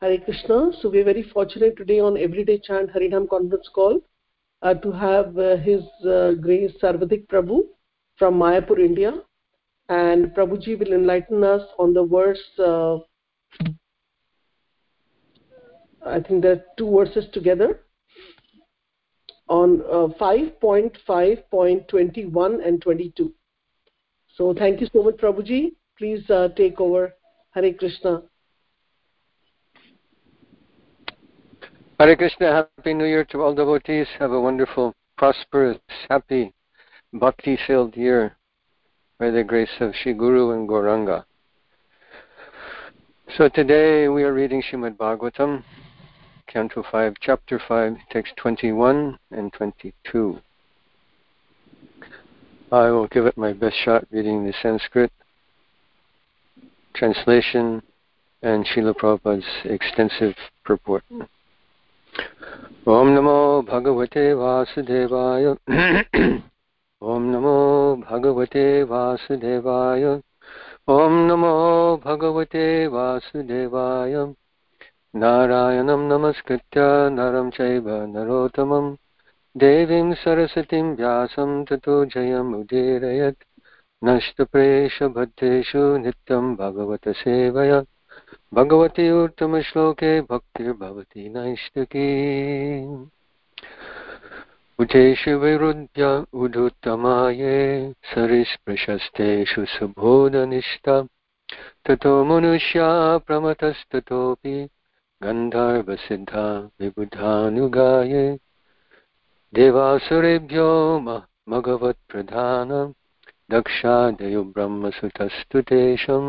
Hare Krishna. So we're very fortunate today on Everyday Chant Harinam conference call uh, to have uh, His uh, Grace Sarvadik Prabhu from Mayapur, India. And Prabhuji will enlighten us on the verse, uh, I think there are two verses together, on uh, 5.5.21 and 22. So thank you so much, Prabhuji. Please uh, take over. Hare Krishna. Hare Krishna, Happy New Year to all devotees. Have a wonderful, prosperous, happy, bhakti-filled year by the grace of Shri Guru and Gauranga. So today we are reading Shrimad Bhagavatam, Canto 5, Chapter 5, text 21 and 22. I will give it my best shot reading the Sanskrit translation and Srila Prabhupada's extensive purport. ॐ नमो भगवते वासुदेवाय। ॐ नमो भगवते वासुदेवाय। ॐ नमो भगवते वासुदेवाय। नारायणं नमस्कृत्य नरं चैव नरोत्तमं। देवीं सरस्वतीं व्यासं ततो जयमुदीरयत् नष्टप्रेषबद्धेषु नित्यं भगवतसेवया। भगवति उत्तमश्लोके भक्तिर्भवति नैष्टकी। उचेषु विरुद्ध्य उदुत्तमाये सरिस्पृशस्तेषु सुबोधनिष्ठा। ततो मनुष्या प्रमतस्ततोऽपि गन्धर्वसिद्धा विबुधानुगाये। देवासुरेभ्यो मघवत्प्रधानम् दक्षादयो ब्रह्मसुतस्तु तेषां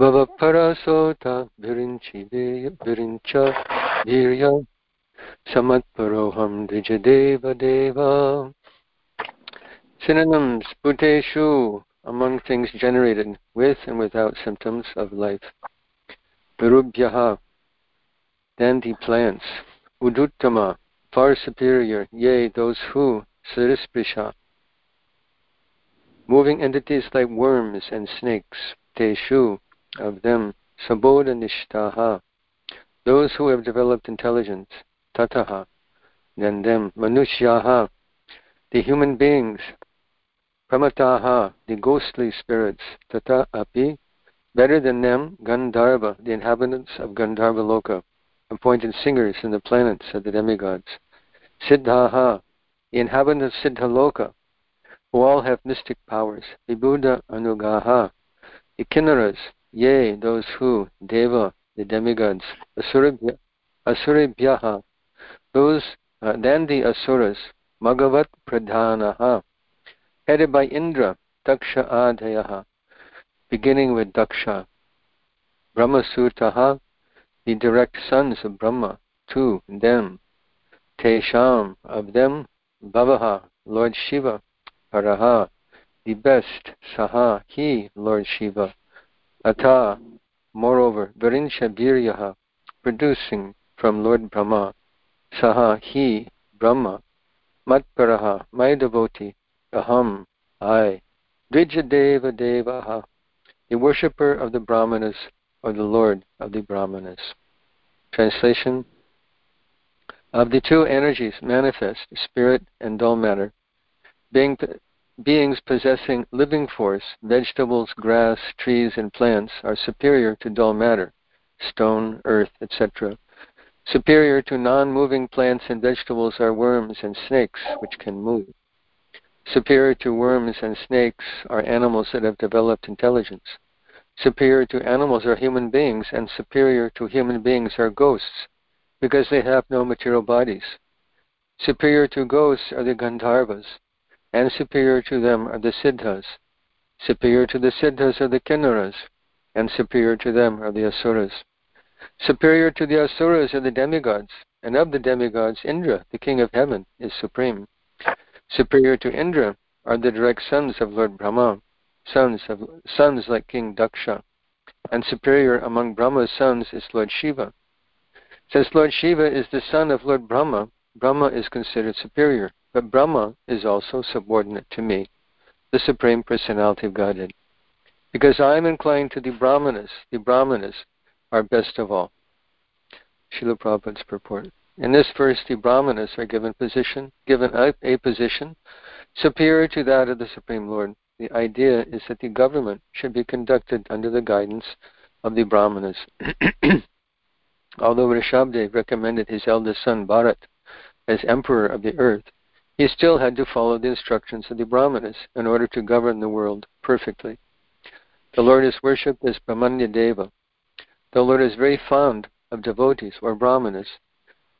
भवपरसोत विरिञ्चि विरिञ्च वीर्य समत्परोऽहं द्विजदेवदेव Synonyms, bhuteshu, among things generated with and without symptoms of life. Virubhyaha, dandy plants. Uduttama, far superior, yea, those who, sarisprisha, moving entities like worms and snakes, teshu, of them, sabodha nishtaha, those who have developed intelligence, tataha, then them, manushyaha, the human beings, pramataha, the ghostly spirits, tata api, better than them, Gandharva, the inhabitants of Gandharva Loka, appointed singers in the planets of the demigods, siddhaha, the inhabitants of Siddhaloka, who all have mystic powers, Vibhuda Anugaha, the Kinnaras, yea, those who, Deva, the demigods, Asuribhya, Asuribhyaha, those, uh, then the Asuras, Magavat Pradhanaha, headed by Indra, Daksha Adayaha, beginning with Daksha, Brahmasutaha, the direct sons of Brahma, to them, Tesham, of them, Bhavaha, Lord Shiva, Paraha, the best, Saha, he, Lord Shiva, Ata, moreover, Varinsha Viryaha, producing from Lord Brahma, Saha, he, Brahma, Matparaha, my devotee, Aham, I, Dvijadeva Devaha, the worshipper of the Brahmanas, or the Lord of the Brahmanas. Translation. Of the two energies manifest, spirit and dull matter, being, beings possessing living force, vegetables, grass, trees, and plants are superior to dull matter, stone, earth, etc. Superior to non moving plants and vegetables are worms and snakes, which can move. Superior to worms and snakes are animals that have developed intelligence. Superior to animals are human beings, and superior to human beings are ghosts, because they have no material bodies. Superior to ghosts are the Gandharvas, and superior to them are the Siddhas. Superior to the Siddhas are the Kinnaras, and superior to them are the Asuras. Superior to the Asuras are the demigods, and of the demigods, Indra, the king of heaven, is supreme. Superior to Indra are the direct sons of Lord Brahma, sons of sons like King Daksha, and superior among Brahma's sons is Lord Shiva. Since Lord Shiva is the son of Lord Brahma, Brahma is considered superior. But Brahma is also subordinate to me, the Supreme Personality of Godhead. Because I am inclined to the Brahmanas, the Brahmanas are best of all. Srila Prabhupada's purport. In this verse, the Brahmanas are given position, given a, a position superior to that of the Supreme Lord. The idea is that the government should be conducted under the guidance of the Brahmanas. Although Rishabdev recommended his eldest son Bharat as emperor of the earth, he still had to follow the instructions of the Brahmanas in order to govern the world perfectly. The Lord is worshipped as Brahmanya Deva. The Lord is very fond of devotees or Brahmanas.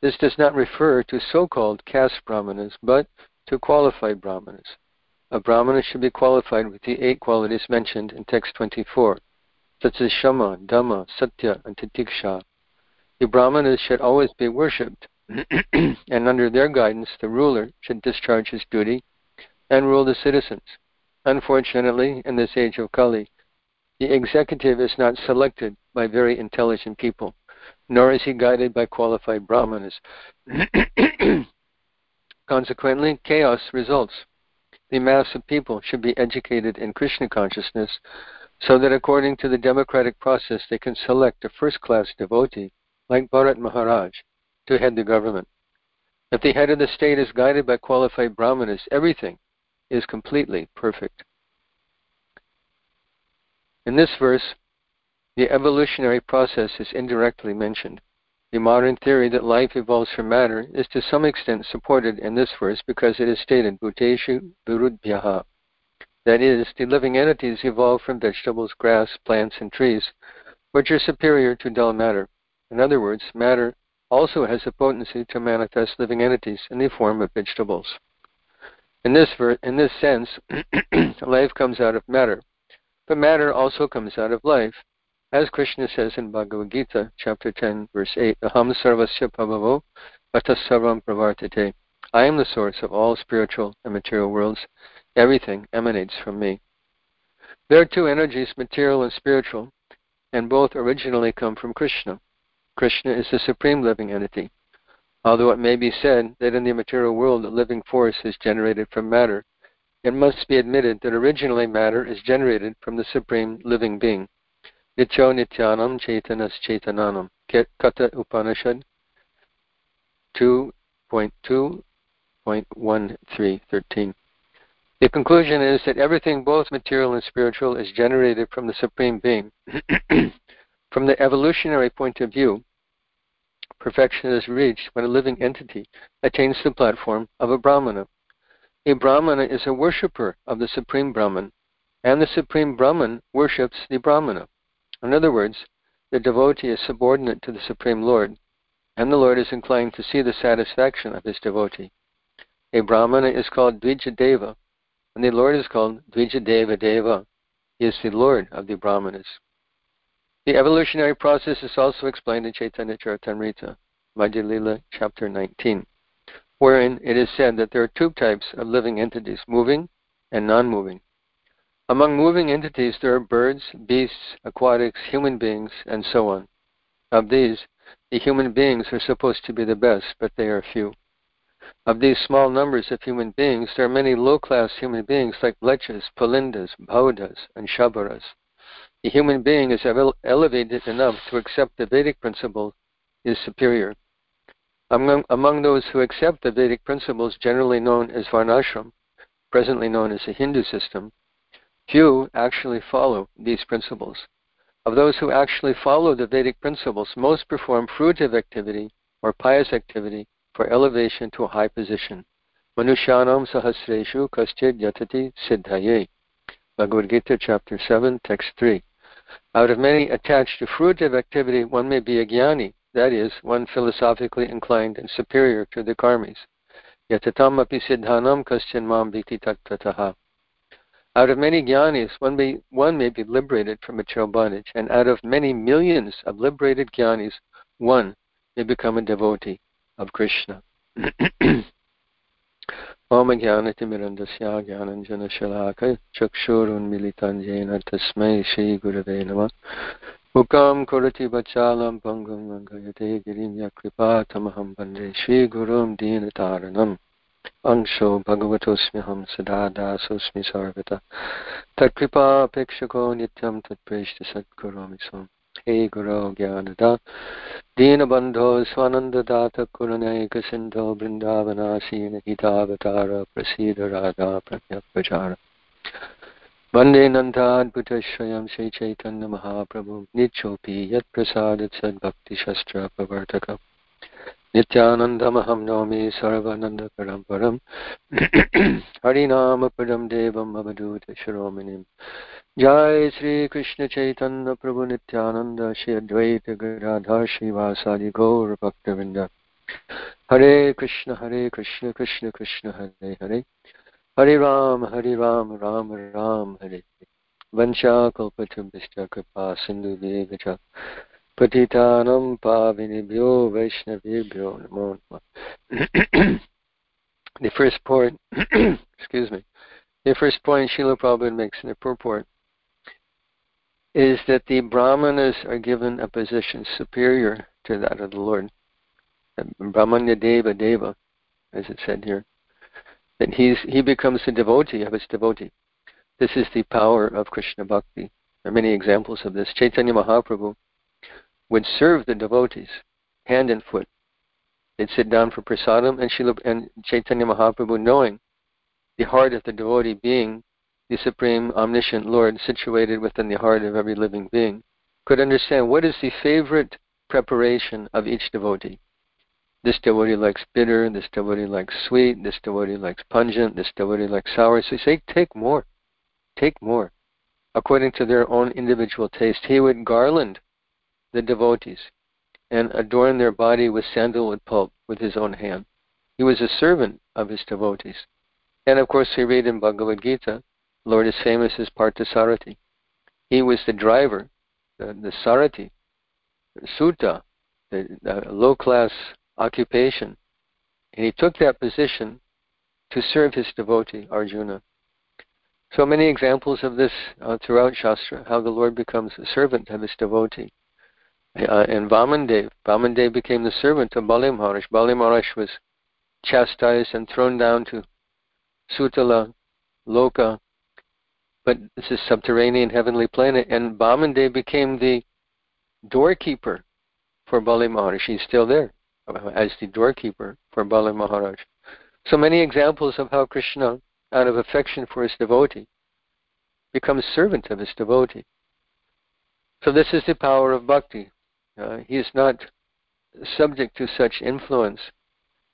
This does not refer to so called caste Brahmanas, but to qualified Brahmanas. A Brahmana should be qualified with the eight qualities mentioned in text 24, such as Shama, Dhamma, Satya, and Titiksha. The Brahmanas should always be worshipped and under their guidance, the ruler should discharge his duty and rule the citizens. Unfortunately, in this age of Kali, the executive is not selected by very intelligent people, nor is he guided by qualified brahmanas. Consequently, chaos results. The mass of people should be educated in Krishna consciousness so that according to the democratic process they can select a first class devotee like Bharat Maharaj to head the government. If the head of the state is guided by qualified brahmanas, everything is completely perfect. In this verse, the evolutionary process is indirectly mentioned. The modern theory that life evolves from matter is to some extent supported in this verse because it is stated, Bhuteshu Virudbhyaha. That is, the living entities evolve from vegetables, grass, plants, and trees, which are superior to dull matter. In other words, matter also has the potency to manifest living entities in the form of vegetables. In this, ver- in this sense, life comes out of matter, but matter also comes out of life, as Krishna says in Bhagavad Gita, chapter 10, verse 8, Aham sarvasya pabhavo sarvam pravartate. I am the source of all spiritual and material worlds. Everything emanates from me. There are two energies, material and spiritual, and both originally come from Krishna. Krishna is the supreme living entity. Although it may be said that in the material world the living force is generated from matter, it must be admitted that originally matter is generated from the supreme living being. Nityo Nityanam Chaitanas Chaitananam. Katha Upanishad 2.2.1313. The conclusion is that everything, both material and spiritual, is generated from the Supreme Being. from the evolutionary point of view, perfection is reached when a living entity attains the platform of a Brahmana. A Brahmana is a worshipper of the Supreme Brahman, and the Supreme Brahman worships the Brahmana. In other words, the devotee is subordinate to the Supreme Lord, and the Lord is inclined to see the satisfaction of his devotee. A Brahmana is called Dvijadeva, and the Lord is called Dvijadeva Deva. He is the Lord of the Brahmanas. The evolutionary process is also explained in Chaitanya Charitamrita, Madhya Lila, chapter 19, wherein it is said that there are two types of living entities, moving and non-moving. Among moving entities there are birds, beasts, aquatics, human beings, and so on. Of these, the human beings are supposed to be the best, but they are few. Of these small numbers of human beings, there are many low-class human beings like lechas, pulindas, bhaudas, and shabaras. The human being is elevated enough to accept the Vedic principle is superior. Among, among those who accept the Vedic principles generally known as Varnashram, presently known as the Hindu system, few actually follow these principles. Of those who actually follow the Vedic principles, most perform fruitive activity or pious activity for elevation to a high position. Manushanam sahasreshu kaschid yatati siddhaye. Bhagavad Gita chapter 7, text 3. Out of many attached to fruitive activity, one may be a jnani, that is, one philosophically inclined and superior to the karmis. Yatatam api siddhanam kaschin mam viti tattataha. Out of many jnanis, one may, one may be liberated from material bondage, and out of many millions of liberated jnanis, one may become a devotee of Krishna. ओम ज्ञानतिमिरन्दस्य ज्ञानञ्जनशलाकय चक्षुरुन्मिलितं येन तस्मै श्रीगुरवे नमः मुकां करोति वचालं भङ्गं लङ्घयते गिरिं यकृपातमहं वंदे श्रीगुरुं दीनतारणम् अंशो भगवतोऽस्म्यहं सदा दासोऽस्मि सर्वदा तत्कृपापेक्षको नित्यं तत्प्रेष्ट सत्करोमि स्वम् हे गुरो ज्ञानदा। दीनबन्धो स्वानन्ददात कुरुणैकसिन्धो बृन्दावनासीन हितावतार प्रसीद राधा प्रज्ञप्रचार। वंदे नन्दाद्भुतस्वयं श्रीचैतन्यमहाप्रभुं नित्योऽपि यत्प्रसादत् सद्भक्तिशस्त्रप्रवर्तकम् नित्यानन्दमहं नौमि सर्वानन्दकरं परं। हरिनामपदं देवम् अवधूतशिरोमणिम् जय श्रीकृष्णचैतन्य प्रभु नित्यानन्द श्री अद्वैत गदाधर श्रीवासादि गौरभक्तवृन्द हरे कृष्ण हरे कृष्ण कृष्ण कृष्ण हरे हरे हरे राम हरे राम राम राम हरे वंशाकल्पतरुभ्यश्च कृपा सिन्धुदेव च पतितानं पाविनेभ्यो वैष्णवेभ्यो नमो नमः The first point, excuse me, the first point Srila Prabhupada makes in the purport is that the brahmanas are given a position superior to that of the Lord. Brahmanya Deva Deva, as it said here. That he's, he becomes the devotee of his devotee. This is the power of Krishna Bhakti. There are many examples of this. Chaitanya Mahaprabhu would serve the devotees hand and foot. They'd sit down for prasadam, and, Srila, and Chaitanya Mahaprabhu, knowing the heart of the devotee being the supreme omniscient Lord situated within the heart of every living being, could understand what is the favorite preparation of each devotee. This devotee likes bitter, this devotee likes sweet, this devotee likes pungent, this devotee likes sour. So he say, take more, take more. According to their own individual taste, he would garland the devotees and adorn their body with sandalwood pulp with his own hand. He was a servant of his devotees. And of course, we read in Bhagavad Gita, Lord is famous as Parthasarathi. He was the driver, the, the Sarathi, the Suta, the, the low class occupation. And he took that position to serve his devotee, Arjuna. So many examples of this uh, throughout Shastra, how the Lord becomes a servant of his devotee. Uh, and Vamandev, Vamandev became the servant of Bali Maharaj. Bali Maharaj was chastised and thrown down to Sutala, Loka, but this is subterranean heavenly planet, and Vamandev became the doorkeeper for Bali Maharaj. He's still there as the doorkeeper for Bali Maharaj. So many examples of how Krishna, out of affection for his devotee, becomes servant of his devotee. So this is the power of bhakti. Uh, he is not subject to such influence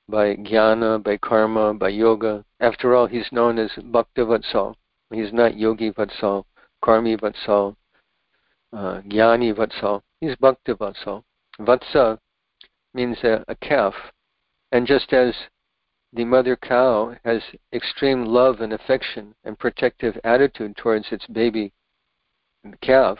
by jnana, by karma, by yoga. After all, he's known as Bhaktivatsal. He's not Yogi Vatsal, Karmi Vatsal, uh, Jnani Vatsal. He's Bhakti Vatsal. Vatsa means a, a calf. And just as the mother cow has extreme love and affection and protective attitude towards its baby calf,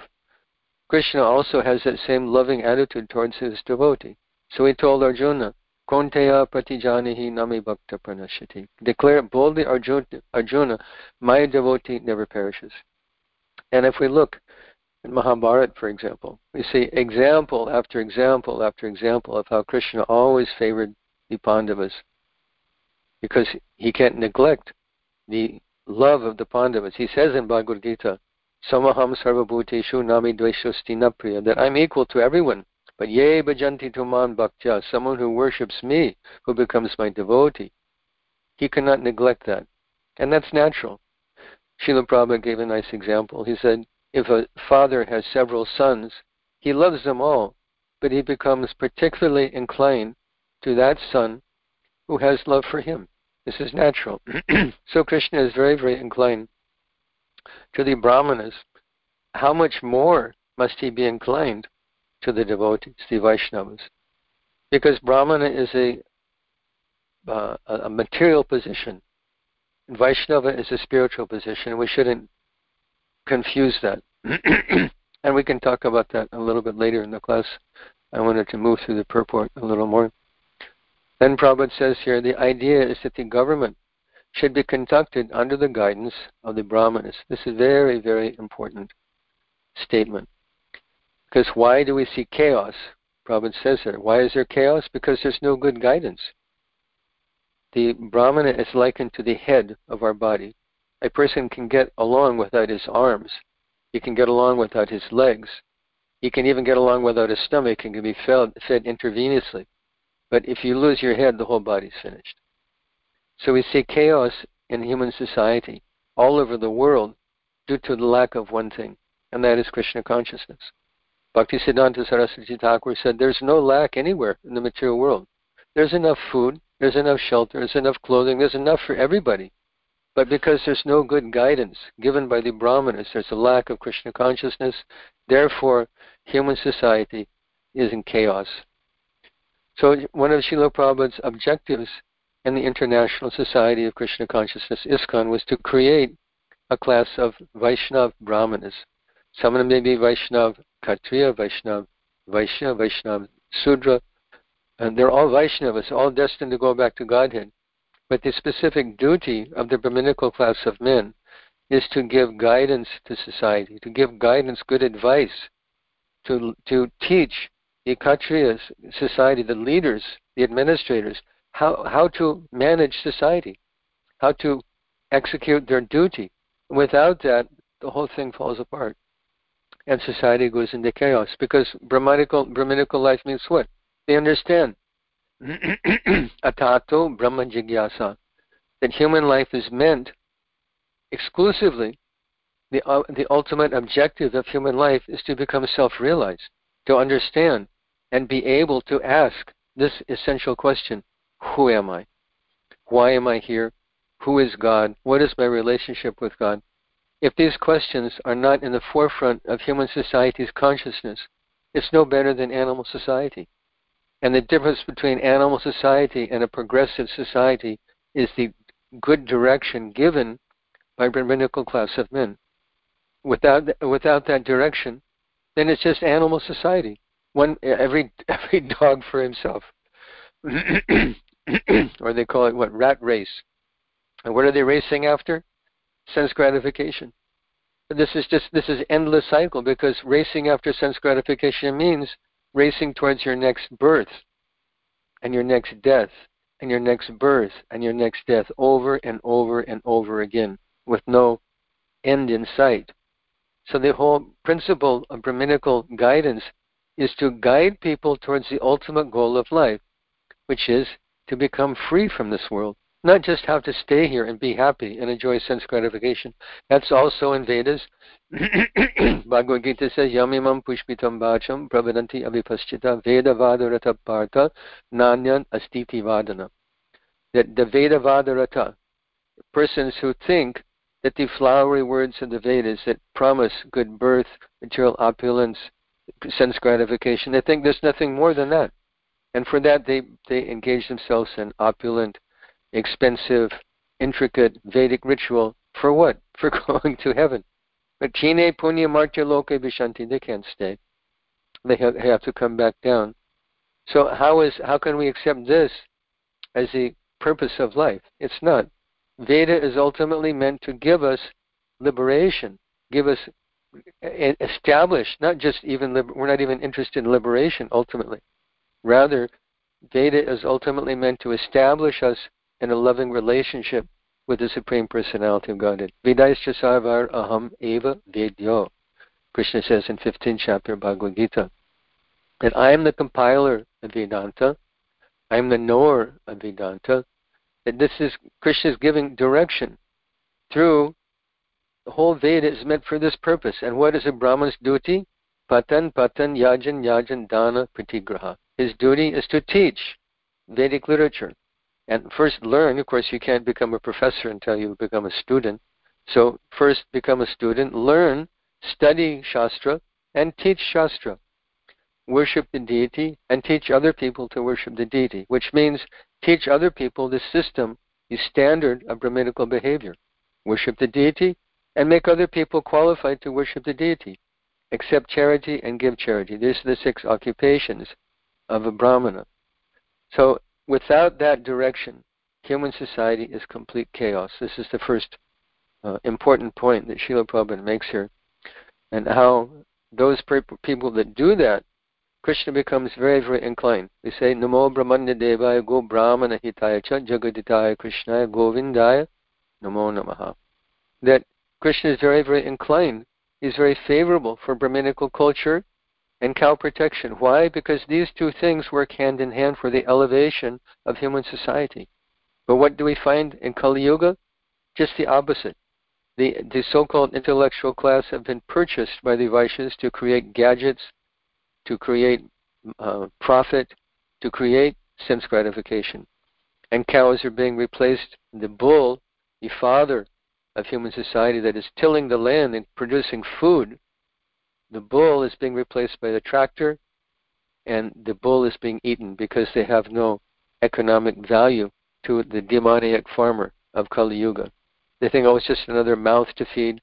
Krishna also has that same loving attitude towards his devotee. So he told Arjuna, Kaunteya pratijanihi nami bhakta pranashati. Declare boldly, Arjuna, my devotee never perishes. And if we look at Mahabharata, for example, we see example after example after example of how Krishna always favored the Pandavas because he can't neglect the love of the Pandavas. He says in Bhagavad Gita, Samaham sarvabhuteshu nami dveshosti napriya, that I'm equal to everyone but ye bhajanti tuman bhaktya, someone who worships me, who becomes my devotee, he cannot neglect that. And that's natural. Srila Prabhupada gave a nice example. He said, if a father has several sons, he loves them all, but he becomes particularly inclined to that son who has love for him. This is natural. so Krishna is very, very inclined to the Brahmanas. How much more must he be inclined to the devotees, the Vaishnavas. Because Brahmana is a, uh, a material position, and Vaishnava is a spiritual position. We shouldn't confuse that. and we can talk about that a little bit later in the class. I wanted to move through the purport a little more. Then Prabhupada says here the idea is that the government should be conducted under the guidance of the Brahmanas. This is a very, very important statement. Because why do we see chaos? Prabhupada says there. Why is there chaos? Because there's no good guidance. The Brahmana is likened to the head of our body. A person can get along without his arms. He can get along without his legs. He can even get along without his stomach and can be fed, fed intravenously. But if you lose your head, the whole body's finished. So we see chaos in human society all over the world due to the lack of one thing, and that is Krishna consciousness. Bhaktisiddhanta Saraswati Thakur said there's no lack anywhere in the material world. There's enough food, there's enough shelter, there's enough clothing, there's enough for everybody. But because there's no good guidance given by the Brahmanas, there's a lack of Krishna consciousness. Therefore, human society is in chaos. So, one of Srila Prabhupada's objectives in the International Society of Krishna Consciousness, ISKCON, was to create a class of Vaishnav Brahmanas. Some of them may be Vaishnav Kshatriya, Vaishnav Vaishya, Vaishnav Sudra, and they're all Vaishnavas, all destined to go back to Godhead. But the specific duty of the Brahminical class of men is to give guidance to society, to give guidance, good advice, to, to teach the Kshatriya society, the leaders, the administrators, how, how to manage society, how to execute their duty. Without that, the whole thing falls apart. And society goes into chaos because Brahmanical, Brahminical life means what? They understand atato brahma jigyasa, that human life is meant exclusively, the, uh, the ultimate objective of human life is to become self realized, to understand and be able to ask this essential question Who am I? Why am I here? Who is God? What is my relationship with God? If these questions are not in the forefront of human society's consciousness, it's no better than animal society. And the difference between animal society and a progressive society is the good direction given by Brahminical class of men. Without without that direction, then it's just animal society. One every every dog for himself, or they call it what rat race. And what are they racing after? Sense gratification. This is just this is endless cycle because racing after sense gratification means racing towards your next birth and your next death and your next birth and your next death over and over and over again with no end in sight. So the whole principle of Brahminical guidance is to guide people towards the ultimate goal of life, which is to become free from this world. Not just how to stay here and be happy and enjoy sense gratification. That's also in Vedas. Bhagavad Gita says, Yamimam pushpitam bacham pravadanti avipaschita veda vadarata partha nanyan astiti vadana. That the Veda vadarata, persons who think that the flowery words of the Vedas that promise good birth, material opulence, sense gratification, they think there's nothing more than that. And for that, they, they engage themselves in opulent, expensive, intricate Vedic ritual. For what? For going to heaven. But Kine Punya Martya Loke Vishanti, they can't stay. They have, to come back down. So how is how can we accept this as the purpose of life? It's not. Veda is ultimately meant to give us liberation, give us establish not just even we're not even interested in liberation ultimately. Rather, Veda is ultimately meant to establish us in a loving relationship with the Supreme Personality of Godhead. Vedaischa sarvar aham eva vedyo. Krishna says in 15th chapter of Bhagavad Gita that I am the compiler of Vedanta, I am the knower of Vedanta, that this is Krishna is giving direction through the whole Veda is meant for this purpose. And what is a Brahman's duty? Patan, patan, yajan, yajan, dana, pratigraha. His duty is to teach Vedic literature and first learn. Of course, you can't become a professor until you become a student. So first become a student, learn, study Shastra, and teach Shastra. Worship the deity and teach other people to worship the deity, which means teach other people the system, the standard of Brahminical behavior. Worship the deity and make other people qualified to worship the deity. Accept charity and give charity. These are the six occupations of a Brahmana. So without that direction, human society is complete chaos. This is the first uh, important point that Srila Prabhupada makes here. And how those people that do that, Krishna becomes very, very inclined. They say, Namo Brahmanya Devaya Go Brahmana Hitaya Cha Jagaditaya Krishnaya Govindaya Namo Namaha. That Krishna is very, very inclined. He's very favorable for Brahminical culture and cow protection. Why? Because these two things work hand in hand for the elevation of human society. But what do we find in Kali Yuga? Just the opposite. The, the so-called intellectual class have been purchased by the Vaishyas to create gadgets, to create uh, profit, to create sense gratification. And cows are being replaced. The bull, the father of human society that is tilling the land and producing food, the bull is being replaced by the tractor, and the bull is being eaten because they have no economic value to the demoniac farmer of Kali Yuga. They think, oh, it's just another mouth to feed.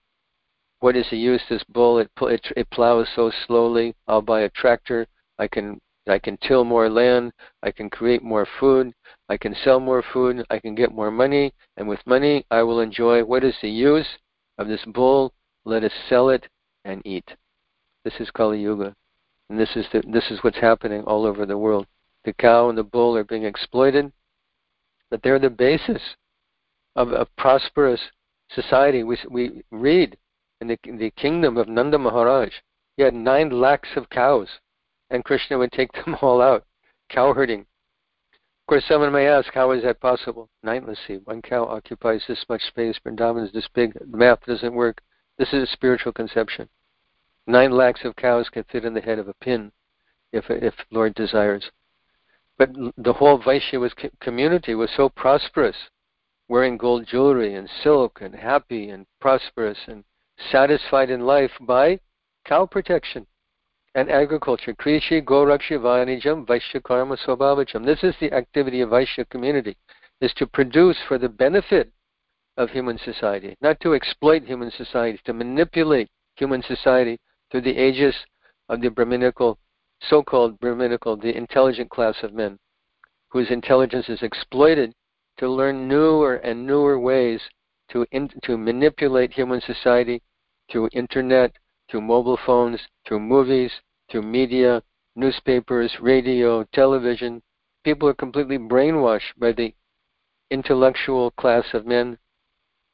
What is the use? This bull, it, it, it plows so slowly. I'll buy a tractor. I can I can till more land. I can create more food. I can sell more food. I can get more money. And with money, I will enjoy. What is the use of this bull? Let us sell it and eat. This is Kali Yuga. And this is, the, this is what's happening all over the world. The cow and the bull are being exploited, but they're the basis of a prosperous society. We, we read in the, the kingdom of Nanda Maharaj, he had nine lakhs of cows and Krishna would take them all out, cow herding. Of course, someone may ask, how is that possible? Mindlessly, one cow occupies this much space, Vrindavan is this big, the math doesn't work. This is a spiritual conception. Nine lakhs of cows can fit in the head of a pin, if, if Lord desires. But the whole Vaishya community was so prosperous, wearing gold jewelry and silk and happy and prosperous and satisfied in life by cow protection and agriculture. Krishi Gorakshi Vanijam Vaishya Karma Swabhavacham. This is the activity of Vaishya community, is to produce for the benefit of human society, not to exploit human society, to manipulate human society through the ages of the Brahminical, so-called Brahminical, the intelligent class of men, whose intelligence is exploited to learn newer and newer ways to, in, to manipulate human society through internet, through mobile phones, through movies, through media, newspapers, radio, television. People are completely brainwashed by the intellectual class of men,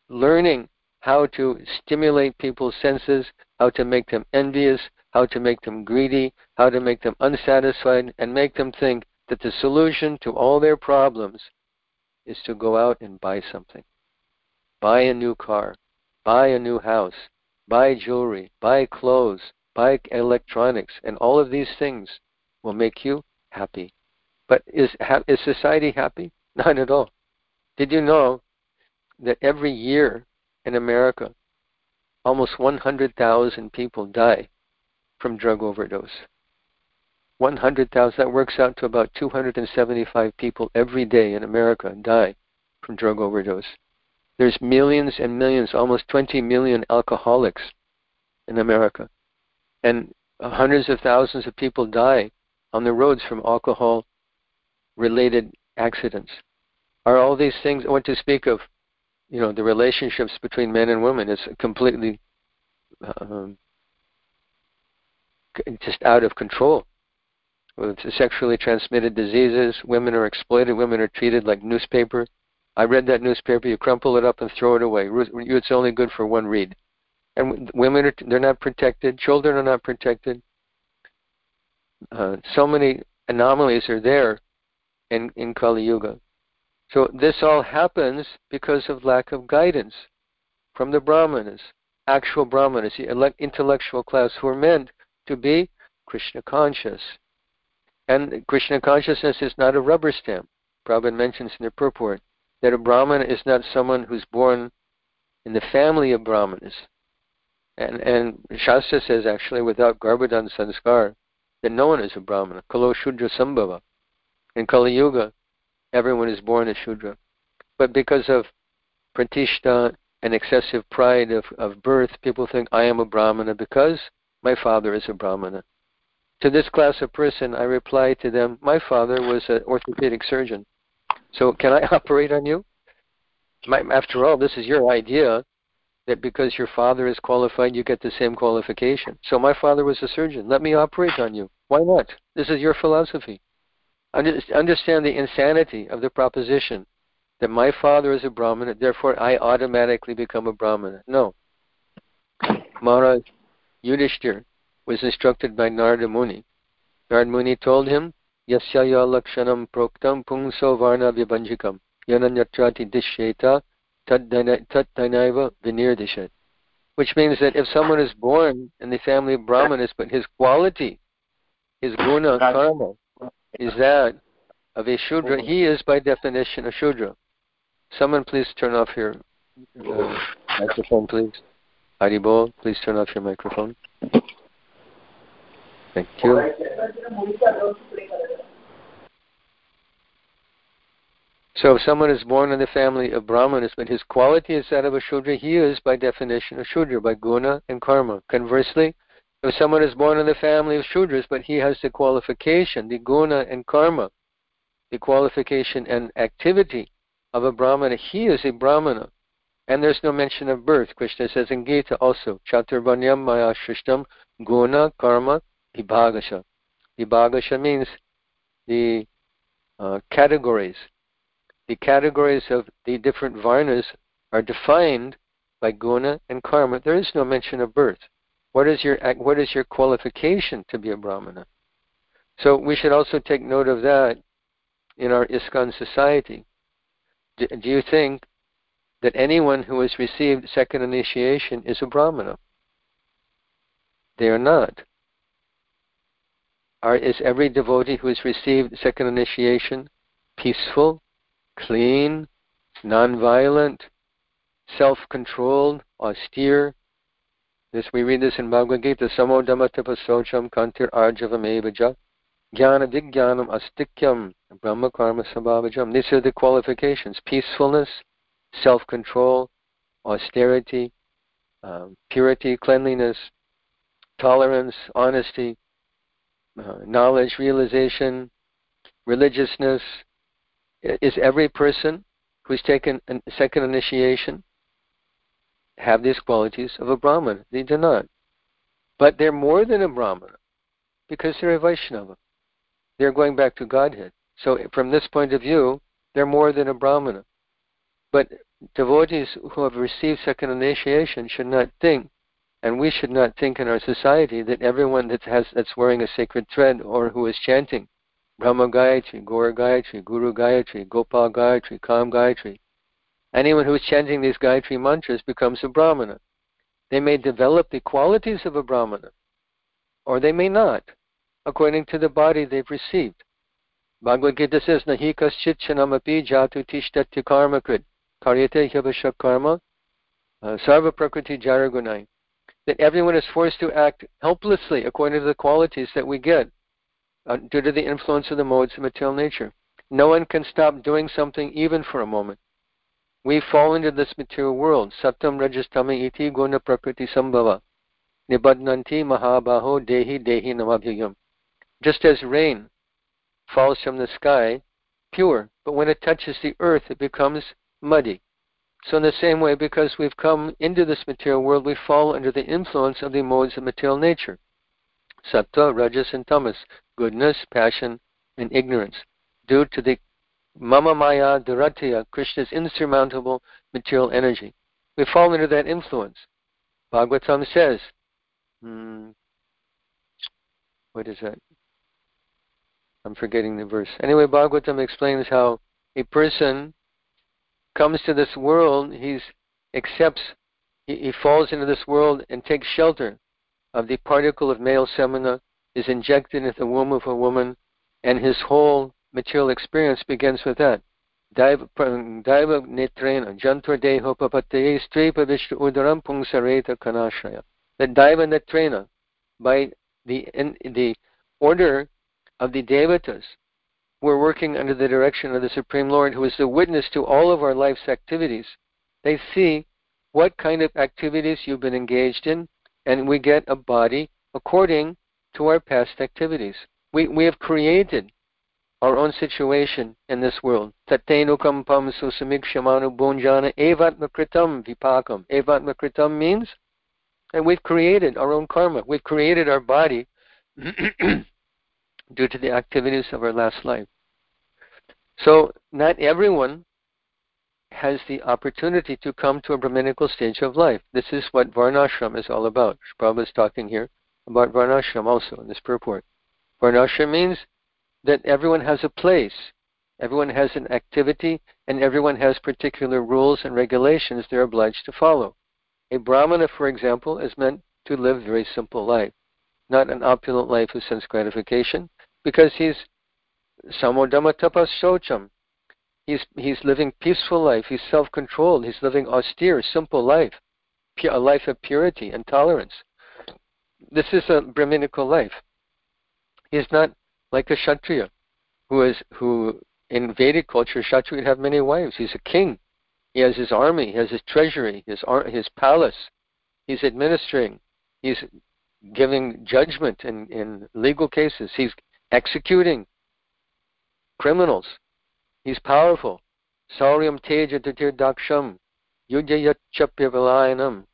learning how to stimulate people's senses, how to make them envious, how to make them greedy, how to make them unsatisfied, and make them think that the solution to all their problems is to go out and buy something. Buy a new car, buy a new house, buy jewelry, buy clothes, buy electronics, and all of these things will make you happy. But is, is society happy? Not at all. Did you know that every year in America, almost 100,000 people die from drug overdose? 100,000, that works out to about 275 people every day in America die from drug overdose. There's millions and millions, almost 20 million alcoholics in America. And hundreds of thousands of people die on the roads from alcohol related accidents. Are all these things, I want to speak of, you know, the relationships between men and women is completely um, just out of control. With sexually transmitted diseases, women are exploited, women are treated like newspaper. I read that newspaper. You crumple it up and throw it away. It's only good for one read. And women are they're not protected. Children are not protected. Uh, so many anomalies are there in in Kali Yuga. So this all happens because of lack of guidance from the Brahmanas, actual Brahmanas, the intellectual class who are meant to be Krishna conscious. And Krishna consciousness is not a rubber stamp. Prabhupada mentions in the purport that a Brahman is not someone who's born in the family of Brahmanas. And, and Shastra says actually, without Garbhadan Sanskar, that no one is a Brahmana. Kalo Shudra Sambhava. In Kali Yuga, everyone is born a Shudra. But because of pratishta and excessive pride of, of birth, people think, I am a Brahmana because my father is a Brahmana. To this class of person, I reply to them, my father was an orthopedic surgeon. So can I operate on you? My, after all, this is your idea that because your father is qualified, you get the same qualification. So my father was a surgeon. Let me operate on you. Why not? This is your philosophy. Understand the insanity of the proposition that my father is a Brahmana, therefore I automatically become a Brahmana. No. Maharaj Yudhishthir was instructed by Narada Muni. Narada Muni told him, Yasyaya lakshanam proktam pungso varna vibhanjikam yananyatrati dishyeta tatdanaiva vinirdishet. Which means that if someone is born in the family of Brahmanas, but his quality, his guna, karma, is that of a Shudra, he is by definition a Shudra. Someone please turn off your uh, microphone, please. Haribol, please turn off your microphone. Thank you. So if someone is born in the family of Brahmanas, but his quality is that of a Shudra, he is by definition a Shudra, by guna and karma. Conversely, if someone is born in the family of Shudras, but he has the qualification, the guna and karma, the qualification and activity of a Brahmana, he is a Brahmana. And there's no mention of birth. Krishna says in Gita also, Chaturvanyam Maya Shrishtam Guna Karma Vibhagasha. Vibhagasha means the uh, categories. The categories of the different varnas are defined by guna and karma. There is no mention of birth. What is your uh, what is your qualification to be a brahmana? So we should also take note of that in our ISKCON society. Do you think that anyone who has received second initiation is a brahmana? They are not. Are, is every devotee who has received second initiation peaceful, clean, non-violent, self-controlled, austere? This we read this in Bhagavad Gita. Samodamatapasocham kantir arjavamevaja jnana vijnanam astikyam brahma karma sabhavajam. These are the qualifications: peacefulness, self-control, austerity, um, purity, cleanliness, tolerance, honesty, uh, knowledge, realization, religiousness. Is every person who's taken a second initiation have these qualities of a Brahman? They do not. But they're more than a Brahmana because they're a Vaishnava. They're going back to Godhead. So from this point of view, they're more than a Brahmana. But devotees who have received second initiation should not think and we should not think in our society that everyone that has that's wearing a sacred thread or who is chanting Brahma Gayatri, Gaura Gayatri, Guru Gayatri, Gopal Gayatri, Kam Gayatri, anyone who is chanting these Gayatri mantras becomes a Brahmana. They may develop the qualities of a Brahmana, or they may not, according to the body they've received. Bhagavad Gita says, Nahi kaschit chanamapi jatu tishtatya karma krit, karyate hyavashak karma, uh, sarva prakriti jaragunai that everyone is forced to act helplessly according to the qualities that we get uh, due to the influence of the modes of material nature. No one can stop doing something even for a moment. We fall into this material world. Satam rajastami iti guna prakriti sambhava. Nibadnanti mahabaho dehi dehi namabhyayam. Just as rain falls from the sky, pure, but when it touches the earth, it becomes muddy. So, in the same way, because we've come into this material world, we fall under the influence of the modes of material nature sattva, rajas, and tamas, goodness, passion, and ignorance, due to the mama maya duratya, Krishna's insurmountable material energy. We fall under that influence. Bhagavatam says, hmm, what is that? I'm forgetting the verse. Anyway, Bhagavatam explains how a person comes to this world, he accepts, he, he falls into this world and takes shelter of the particle of male semina, is injected into the womb of a woman, and his whole material experience begins with that. Daiva netrena, jantur deho papataye stripa vishnu udaram pungsareta kanashraya. The Daiva netrena, by the, in, the order of the devatas, we're working under the direction of the Supreme Lord, who is the witness to all of our life's activities. They see what kind of activities you've been engaged in, and we get a body according to our past activities. We, we have created our own situation in this world. Tatenukam pam susamikshamano bonjana evatmakritam vipakam. Evatmakritam means, and we've created our own karma. We've created our body due to the activities of our last life. So, not everyone has the opportunity to come to a Brahminical stage of life. This is what Varnashram is all about. Prabhupada is talking here about Varnashram also in this purport. Varnashram means that everyone has a place, everyone has an activity, and everyone has particular rules and regulations they're obliged to follow. A Brahmana, for example, is meant to live a very simple life, not an opulent life of sense gratification, because he's samodama tapas. He's, he's living peaceful life. He's self-controlled. He's living austere, simple life, a life of purity and tolerance. This is a Brahminical life. He's not like a Kshatriya, who is who in Vedic culture, Kshatriya would have many wives. He's a king. He has his army. He has his treasury. His his palace. He's administering. He's giving judgment in, in legal cases. He's executing criminals. He's powerful. Sauryam teja tatir daksham yudhayachapyavalayanam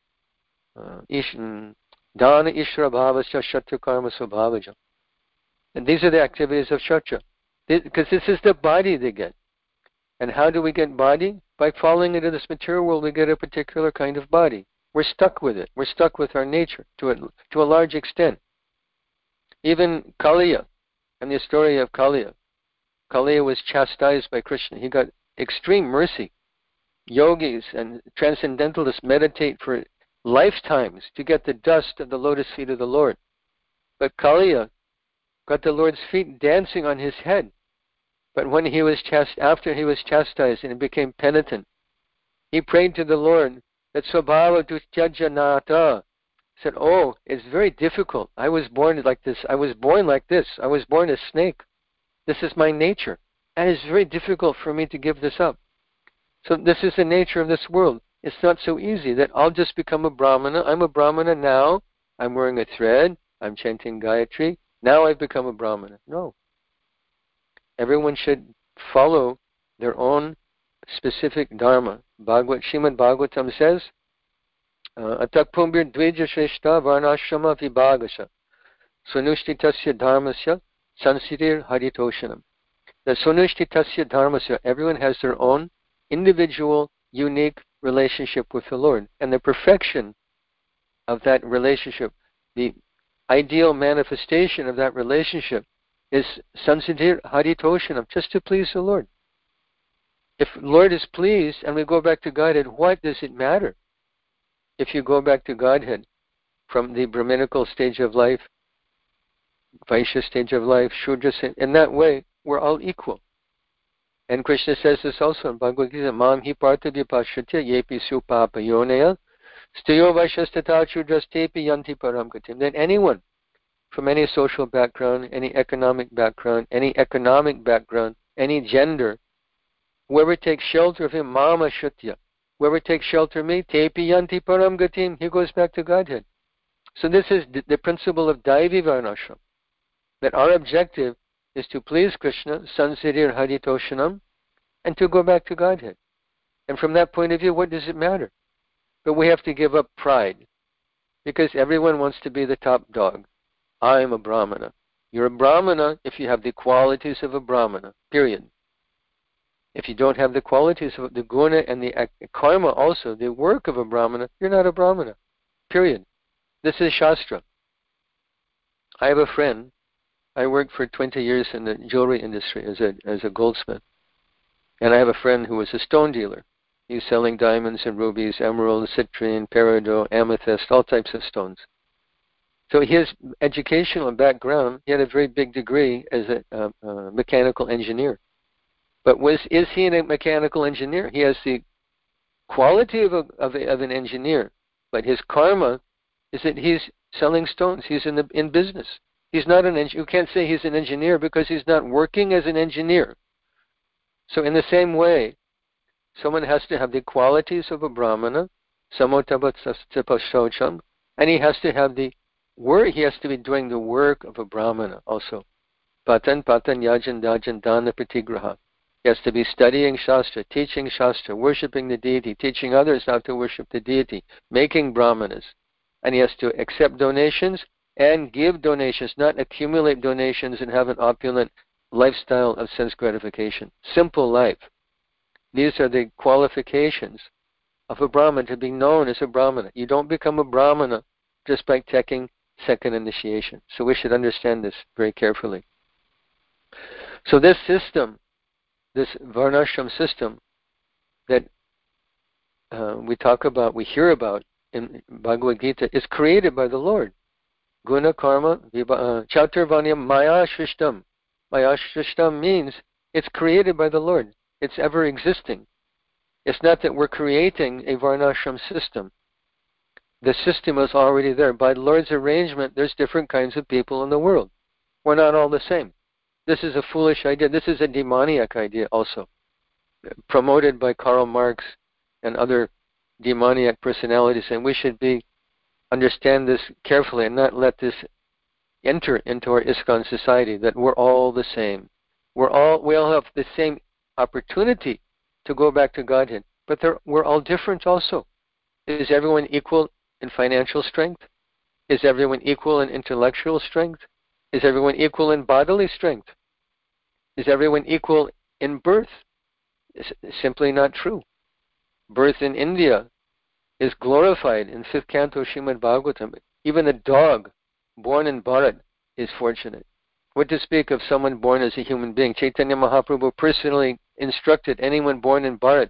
uh, dana ishra bhavasya shatya karma. And these are the activities of Kshatriya. Because this is the body they get. And how do we get body? By falling into this material world, we get a particular kind of body. We're stuck with it. We're stuck with our nature to a, to a large extent. Even Kaliya, and the story of Kaliya. Kaliya was chastised by Krishna. He got extreme mercy. Yogis and transcendentalists meditate for lifetimes to get the dust of the lotus feet of the Lord. But Kaliya got the Lord's feet dancing on his head. But when he was chast- after he was chastised and became penitent, he prayed to the Lord that Swabhava Dutyajanata said, Oh, it's very difficult. I was born like this. I was born like this. I was born a snake. This is my nature. And it's very difficult for me to give this up. So this is the nature of this world. It's not so easy that I'll just become a Brahmana. I'm a Brahmana now. I'm wearing a thread. I'm chanting Gayatri. Now I've become a Brahmana. No. Everyone should follow their own specific dharma. Bhagavad, Srimad Bhagavatam says, uh, Atakpumbir dvija shreshta varnashrama vibhagasha sunushthitasya dharmasya sansitir haritoshanam. The sunushthitasya dharmasya, everyone has their own individual, unique relationship with the Lord. And the perfection of that relationship, the ideal manifestation of that relationship is sansitir haritoshanam, just to please the Lord. If Lord is pleased and we go back to Godhead, what does it matter? If you go back to Godhead from the Brahminical stage of life, Vaishya stage of life, Shudra, stage? in that way, we're all equal. And Krishna says this also in Bhagavad Gita, Mam hi partha vipashatya yepi supapayonaya Stiyo Vaishastatachudrastepi yanti. Then anyone from any social background, any economic background, any economic background, any gender, whoever takes shelter of him, mama shutya, whoever takes shelter of me, tepi yanti paramgatim, he goes back to Godhead. So this is the principle of Daivi Varnashram, that our objective is to please Krishna, sansirir haritoshanam, and to go back to Godhead. And from that point of view, what does it matter? But we have to give up pride because everyone wants to be the top dog. I am a Brahmana. You're a Brahmana if you have the qualities of a Brahmana, period. If you don't have the qualities of the guna and the karma also, the work of a Brahmana, you're not a Brahmana, period. This is Shastra. I have a friend. I worked for 20 years in the jewelry industry as a, as a goldsmith. And I have a friend who was a stone dealer. He's selling diamonds and rubies, emeralds, citrine, peridot, amethyst, all types of stones. So his educational background, he had a very big degree as a, uh, uh, mechanical engineer. But was is he a mechanical engineer? He has the quality of, a, of, a, of an engineer, but his karma is that he's selling stones. He's in the in business. He's not an engineer. You can't say he's an engineer because he's not working as an engineer. So in the same way, Someone has to have the qualities of a brahmana, samotabhatsapashocham, and he has to have the work, he has to be doing the work of a brahmana also. Patan patan yajan dajan dana pratigraha. He has to be studying Shastra, teaching Shastra, worshipping the deity, teaching others how to worship the deity, making brahmanas. And he has to accept donations and give donations, not accumulate donations and have an opulent lifestyle of sense gratification. Simple life. These are the qualifications of a Brahman to be known as a Brahmana. You don't become a Brahmana just by taking second initiation. So we should understand this very carefully. So this system, this Varnashram system that uh, we talk about, we hear about in Bhagavad Gita, is created by the Lord. Guna karma uh, chaturvanyam maya shrishtam. Maya shrishtam means it's created by the Lord. It's ever existing. It's not that we're creating a varnashram system. The system is already there. By the Lord's arrangement, there's different kinds of people in the world. We're not all the same. This is a foolish idea. This is a demoniac idea also. Promoted by Karl Marx and other demoniac personalities, and we should be understand this carefully and not let this enter into our ISKCON society that we're all the same. We're all we all have the same opportunity to go back to Godhead, but we're all different also. Is everyone equal in financial strength? Is everyone equal in intellectual strength? Is everyone equal in bodily strength? Is everyone equal in birth? It's simply not true. Birth in India is glorified in fifth canto Srimad Bhagavatam. Even a dog born in Bharat is fortunate. What to speak of someone born as a human being? Chaitanya Mahaprabhu personally instructed anyone born in Bharat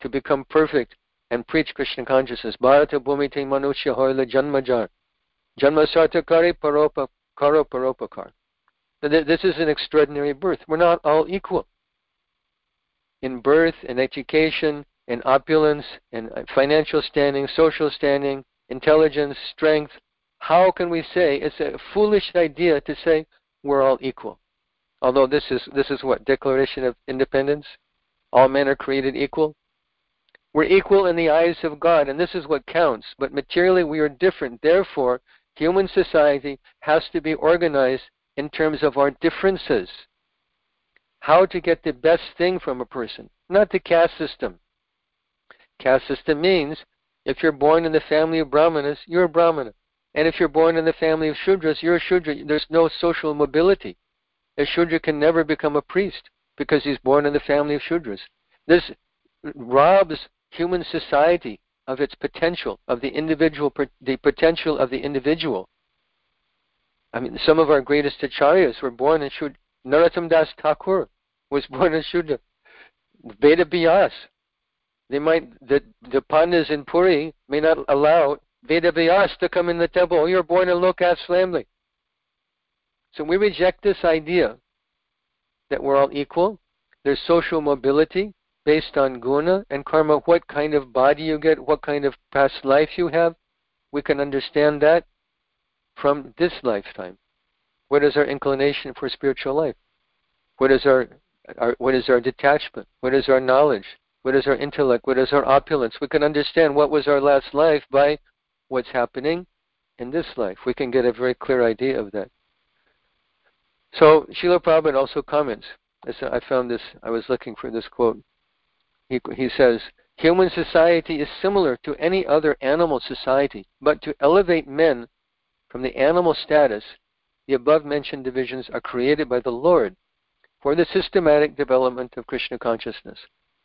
to become perfect and preach Krishna consciousness. Bharata bhumite manusya hoila janmajar. Janma sartakari paropa karo paropakar. This is an extraordinary birth. We're not all equal. In birth, in education, in opulence, in uh, financial standing, social standing, intelligence, strength, how can we say it's a foolish idea to say we're all equal? Although this is this is what Declaration of Independence, all men are created equal. We're equal in the eyes of God, and this is what counts. But materially, we are different. Therefore, human society has to be organized in terms of our differences. How to get the best thing from a person, not the caste system. Caste system means if you're born in the family of Brahmanas, you're a Brahmana. And if you're born in the family of Shudras, you're a Shudra. There's no social mobility. A Shudra can never become a priest because he's born in the family of Shudras. This robs human society of its potential, of the individual, the potential of the individual. I mean, some of our greatest acharyas were born in Shudra. Narottam Das Thakur was born in Shudra. Veda Vyas. They might, the, the Pandas in Puri may not allow Veda Vyas to come in the temple. Oh, you're born low caste family. So we reject this idea that we're all equal. There's social mobility based on guna and karma, what kind of body you get, what kind of past life you have. We can understand that from this lifetime. What is our inclination for spiritual life? What is our, our what is our detachment? What is our knowledge? What is our intellect? What is our opulence? We can understand what was our last life by what's happening in this life. We can get a very clear idea of that. So Srila Prabhupada also comments. I found this, I was looking for this quote. He, he says, Human society is similar to any other animal society, but to elevate men from the animal status, the above mentioned divisions are created by the Lord for the systematic development of Krishna consciousness.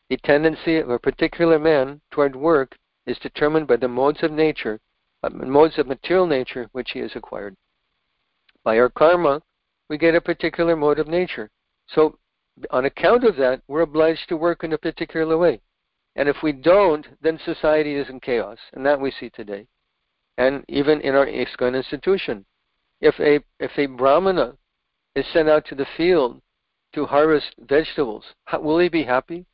The tendency of a particular man toward work is determined by the modes of nature, modes of material nature which he has acquired. By our karma, we get a particular mode of nature. So, on account of that, we're obliged to work in a particular way. And if we don't, then society is in chaos. And that we see today. And even in our ISKCON institution. If a, if a brahmana is sent out to the field to harvest vegetables, will he be happy?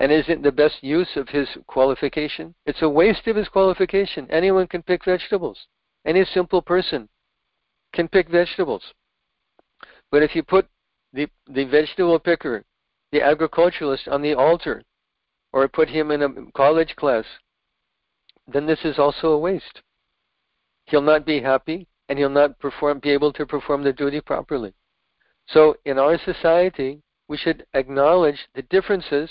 And isn't the best use of his qualification? It's a waste of his qualification. Anyone can pick vegetables. Any simple person can pick vegetables. But if you put the, the vegetable picker, the agriculturalist on the altar, or put him in a college class, then this is also a waste. He'll not be happy and he'll not perform, be able to perform the duty properly. So in our society, we should acknowledge the differences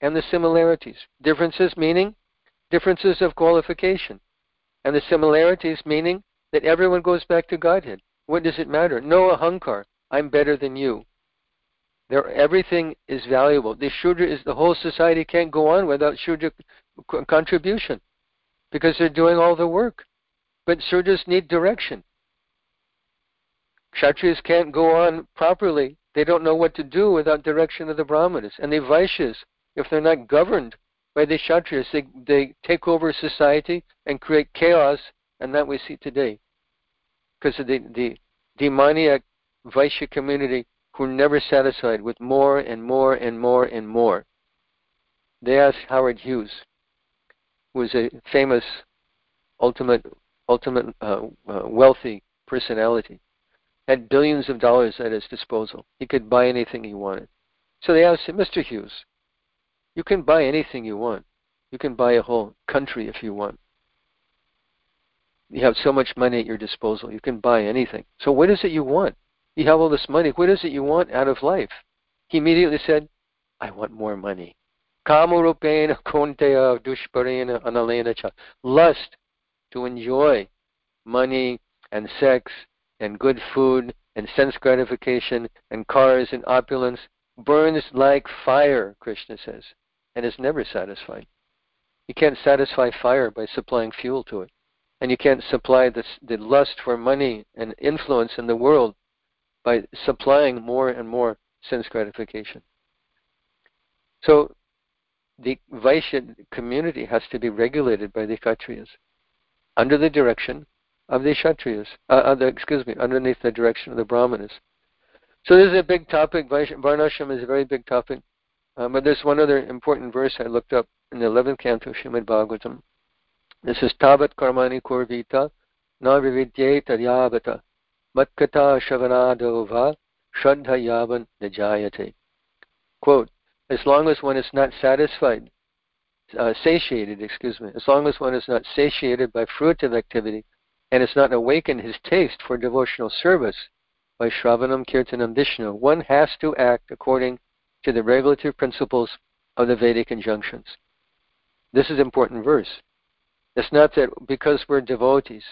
and the similarities. Differences meaning differences of qualification, and the similarities meaning that everyone goes back to Godhead. What does it matter? No ahankar. I'm better than you. There, everything is valuable. The Shudra is the whole society can't go on without Shudra contribution because they're doing all the work. But Shudras need direction. Kshatriyas can't go on properly. They don't know what to do without direction of the Brahmanas. And the Vaishyas, if they're not governed by the Kshatriyas, they, they take over society and create chaos, and that we see today. Because of the, the demoniac Vaishya community who are never satisfied with more and more and more and more. They asked Howard Hughes, who was a famous, ultimate, ultimate uh, uh, wealthy personality, had billions of dollars at his disposal. He could buy anything he wanted. So they asked him, Mr. Hughes, you can buy anything you want. You can buy a whole country if you want. You have so much money at your disposal. You can buy anything. So what is it you want? You have all this money. What is it you want out of life? He immediately said, I want more money. Kamarupena kaunteya dushparena analena cha. Lust to enjoy money and sex and good food and sense gratification and cars and opulence burns like fire, Krishna says, and is never satisfied. You can't satisfy fire by supplying fuel to it. And you can't supply the, the lust for money and influence in the world by supplying more and more sense gratification. So the Vaishya community has to be regulated by the Kshatriyas under the direction of the Kshatriyas, uh, the, excuse me, underneath the direction of the Brahmanas. So this is a big topic. Varnashram is a very big topic. Um, but there's one other important verse I looked up in the 11th canto of Srimad Bhagavatam. This is Tavat Karmani Kurvita Na Vividye Tadyavata Matkata Shavanadova Shraddha Yavan Najayate. Quote, as long as one is not satisfied, uh, satiated, excuse me, as long as one is not satiated by fruitive activity and has not awakened his taste for devotional service by Shravanam Kirtanam Vishnu, one has to act according to the regulative principles of the Vedic injunctions. This is an important verse. It's not that because we're devotees,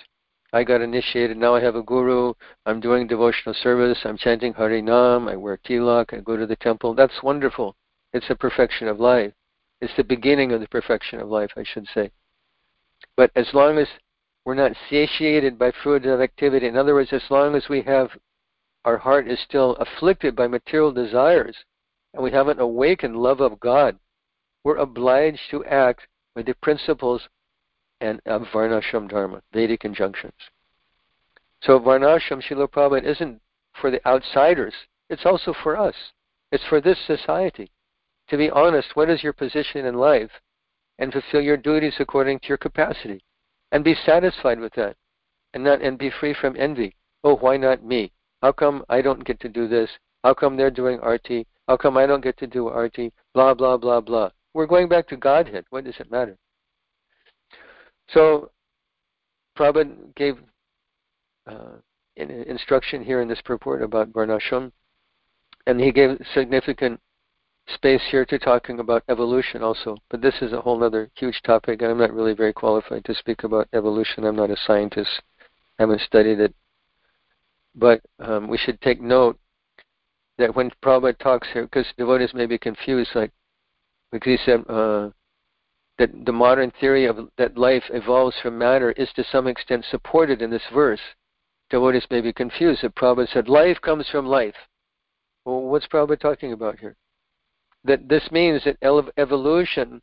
I got initiated, now I have a guru, I'm doing devotional service, I'm chanting Hari Nam, I wear tilak, I go to the temple. That's wonderful. It's the perfection of life. It's the beginning of the perfection of life, I should say. But as long as we're not satiated by fruitive activity, in other words, as long as we have our heart is still afflicted by material desires and we haven't awakened love of God, we're obliged to act with the principles and of Varnashram Dharma, Vedic injunctions. So Varnashram Srila Prabhupada isn't for the outsiders, it's also for us. It's for this society. To be honest, what is your position in life? And fulfill your duties according to your capacity. And be satisfied with that. And not and be free from envy. Oh, why not me? How come I don't get to do this? How come they're doing arati? How come I don't get to do arati? Blah blah blah blah. We're going back to Godhead. What does it matter? So, Prabhupada gave uh, instruction here in this purport about Varnashram, and he gave significant space here to talking about evolution also. But this is a whole other huge topic, and I'm not really very qualified to speak about evolution. I'm not a scientist, I haven't studied it. But um, we should take note that when Prabhupada talks here, because devotees may be confused, like because he said, uh, that the modern theory of that life evolves from matter is to some extent supported in this verse. Devotees may be confused that Prabhupada said life comes from life. Well, what's Prabhupada talking about here? That this means that evolution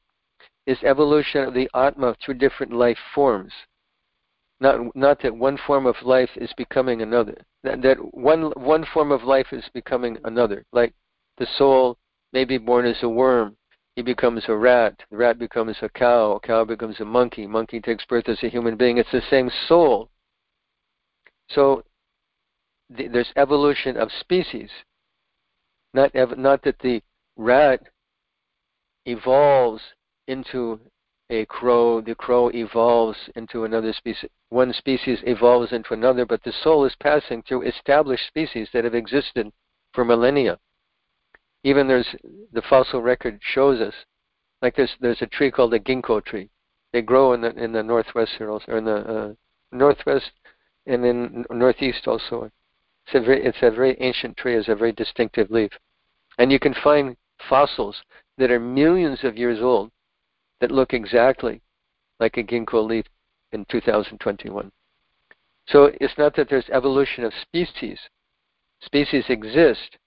is evolution of the Atma through different life forms. Not, not that one form of life is becoming another. That, that one, one form of life is becoming another. Like the soul may be born as a worm, he becomes a rat, the rat becomes a cow, a cow becomes a monkey, monkey takes birth as a human being. It's the same soul. So the, there's evolution of species. Not, ev- not that the rat evolves into a crow, the crow evolves into another species. One species evolves into another, but the soul is passing through established species that have existed for millennia even there's the fossil record shows us like there's there's a tree called the ginkgo tree. They grow in the in the northwest here also, or in the uh, northwest and in northeast also. It's a very it's a very ancient tree. It's a very distinctive leaf, and you can find fossils that are millions of years old that look exactly like a ginkgo leaf in 2021. So it's not that there's evolution of species, species exist,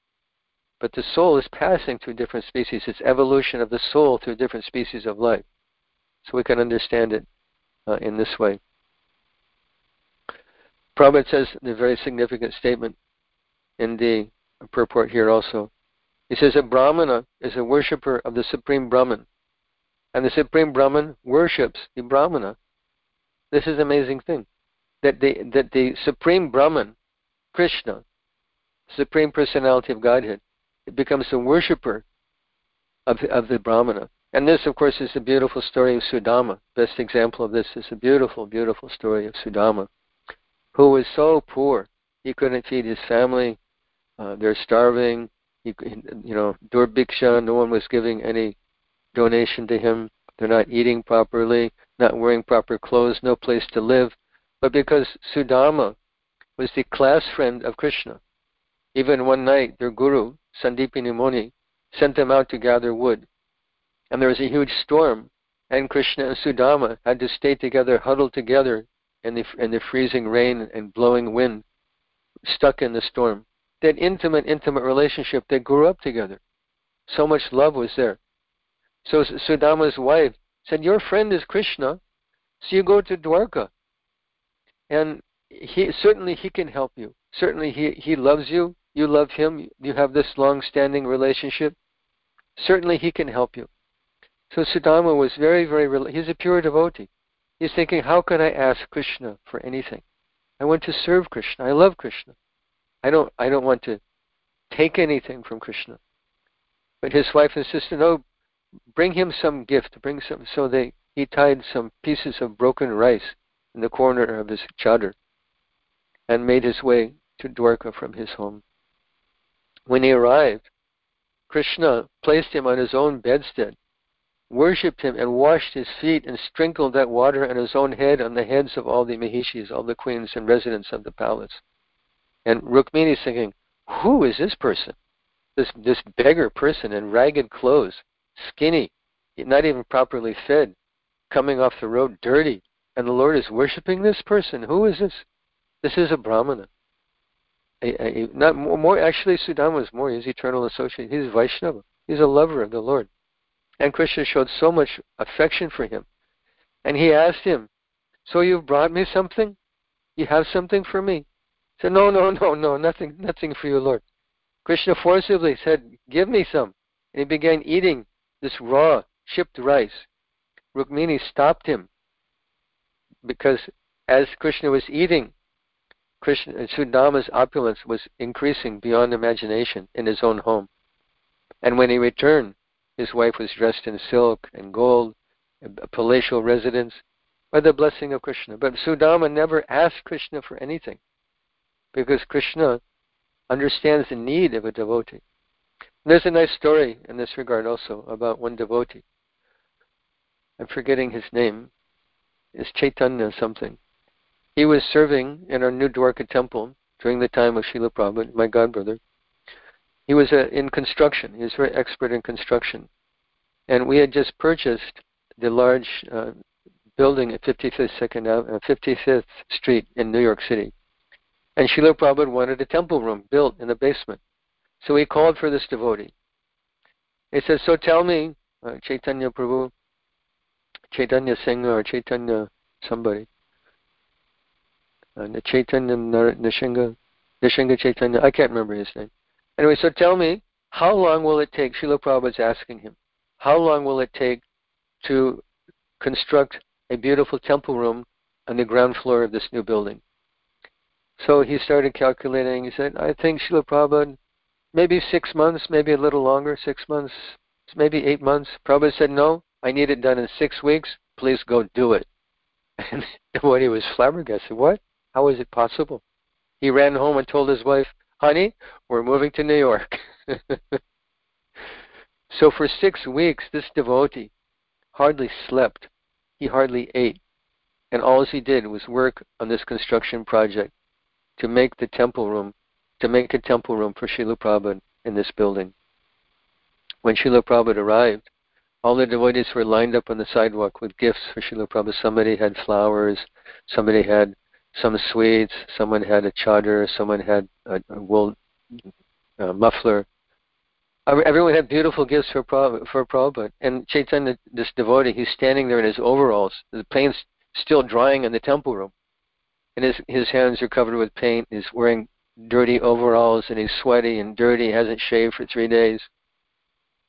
but the soul is passing through different species. It's evolution of the soul through different species of life. So we can understand it uh, in this way. Prabhupada says the very significant statement in the purport here also. He says a Brahmana is a worshipper of the Supreme Brahman, and the Supreme Brahman worships the Brahmana. This is an amazing thing. That the, that the Supreme Brahman, Krishna, Supreme Personality of Godhead, becomes a worshipper of, of the Brahmana. And this, of course, is a beautiful story of Sudama. Best example of this is a beautiful, beautiful story of Sudama, who was so poor he couldn't feed his family. Uh, they're starving. You know, Durbiksha, no one was giving any donation to him. They're not eating properly, not wearing proper clothes, no place to live. But because Sudama was the class friend of Krishna, even one night their guru, Sandipani Muni, sent them out to gather wood. And there was a huge storm, and Krishna and Sudama had to stay together, huddled together in the, in the freezing rain and blowing wind, stuck in the storm. That intimate, intimate relationship, they grew up together. So much love was there. So Sudama's wife said, Your friend is Krishna, so you go to Dwarka. And he certainly he can help you. Certainly he, he loves you. You love him. You have this long standing relationship. Certainly he can help you. So Sudama was very, very, he's a pure devotee. He's thinking, how can I ask Krishna for anything? I want to serve Krishna. I love Krishna. I don't, I don't want to take anything from Krishna. But his wife insisted, no, bring him some gift. Bring some. So they, he tied some pieces of broken rice in the corner of his chadar and made his way to Dwarka from his home. When he arrived, Krishna placed him on his own bedstead worshipped him and washed his feet and sprinkled that water on his own head on the heads of all the Mahishis, all the queens and residents of the palace. And Rukmini thinking, who is this person? This this beggar person in ragged clothes, skinny, not even properly fed, coming off the road dirty, and the Lord is worshiping this person. Who is this? This is a Brahmana. A, a, not more, actually Sudama is more his eternal associate. He's Vaishnava. He's a lover of the Lord. And Krishna showed so much affection for him. And he asked him, So you've brought me something? You have something for me? He said, No, no, no, no, nothing, nothing for you, Lord. Krishna forcibly said, Give me some. And he began eating this raw, chipped rice. Rukmini stopped him because as Krishna was eating, Krishna, Sudama's opulence was increasing beyond imagination in his own home. And when he returned, his wife was dressed in silk and gold, a palatial residence, by the blessing of Krishna. But Sudama never asked Krishna for anything because Krishna understands the need of a devotee. There's a nice story in this regard also about one devotee. I'm forgetting his name. It's Chaitanya something. He was serving in our New Dwarka temple during the time of Srila Prabhupada, my godbrother. He was uh, in construction. He was very expert in construction. And we had just purchased the large uh, building at 55th, Second, uh, 55th Street in New York City. And Srila Prabhupada wanted a temple room built in the basement. So he called for this devotee. He said, So tell me, uh, Chaitanya Prabhu, Chaitanya Singh or Chaitanya somebody, uh, Chaitanya Nishinga, Nishinga Chaitanya, I can't remember his name. Anyway, so tell me, how long will it take? Srila Prabhupada's asking him, how long will it take to construct a beautiful temple room on the ground floor of this new building? So he started calculating. He said, I think Srila Prabhupada, maybe six months, maybe a little longer, six months, maybe eight months. Prabhupada said, no, I need it done in six weeks. Please go do it. And when he was flabbergasted, what? How is it possible? He ran home and told his wife, honey, we're moving to New York. so for six weeks, this devotee hardly slept. He hardly ate. And all he did was work on this construction project to make the temple room, to make a temple room for Srila Prabhupada in this building. When Srila Prabhupada arrived, all the devotees were lined up on the sidewalk with gifts for Srila Prabhupada. Somebody had flowers, somebody had some sweets, someone had a chadar, someone had a, a wool muffler. Everyone had beautiful gifts for Prabhupada, for Prabhupada. And Chaitanya, this devotee, he's standing there in his overalls. The paint's still drying in the temple room. And his, his hands are covered with paint. He's wearing dirty overalls and he's sweaty and dirty. Hasn't shaved for three days.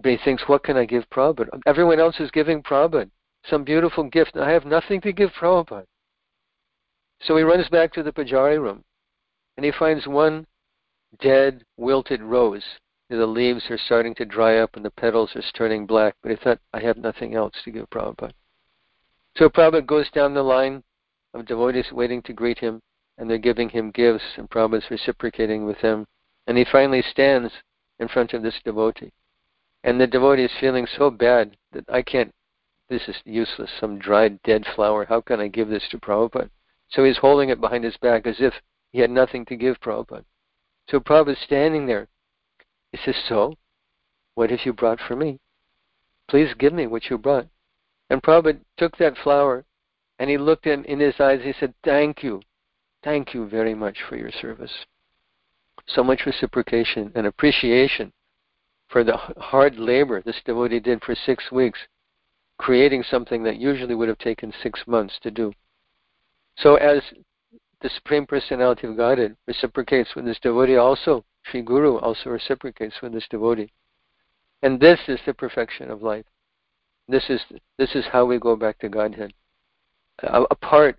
But he thinks, what can I give Prabhupada? Everyone else is giving Prabhupada some beautiful gift. I have nothing to give Prabhupada. So he runs back to the Pujari room and he finds one dead, wilted rose. The leaves are starting to dry up and the petals are turning black. But he thought, I have nothing else to give Prabhupada. So Prabhupada goes down the line of devotees waiting to greet him, and they're giving him gifts, and Prabhupada's reciprocating with them. And he finally stands in front of this devotee. And the devotee is feeling so bad that I can't, this is useless, some dried dead flower. How can I give this to Prabhupada? So he's holding it behind his back as if he had nothing to give Prabhupada. So Prabhupada's standing there. He says, So, what have you brought for me? Please give me what you brought. And Prabhupada took that flower and he looked in, in his eyes. He said, Thank you. Thank you very much for your service. So much reciprocation and appreciation for the hard labor this devotee did for six weeks, creating something that usually would have taken six months to do. So, as the Supreme Personality of Godhead reciprocates with this devotee, also, Sri Guru also reciprocates with this devotee. And this is the perfection of life. This is this is how we go back to Godhead. Apart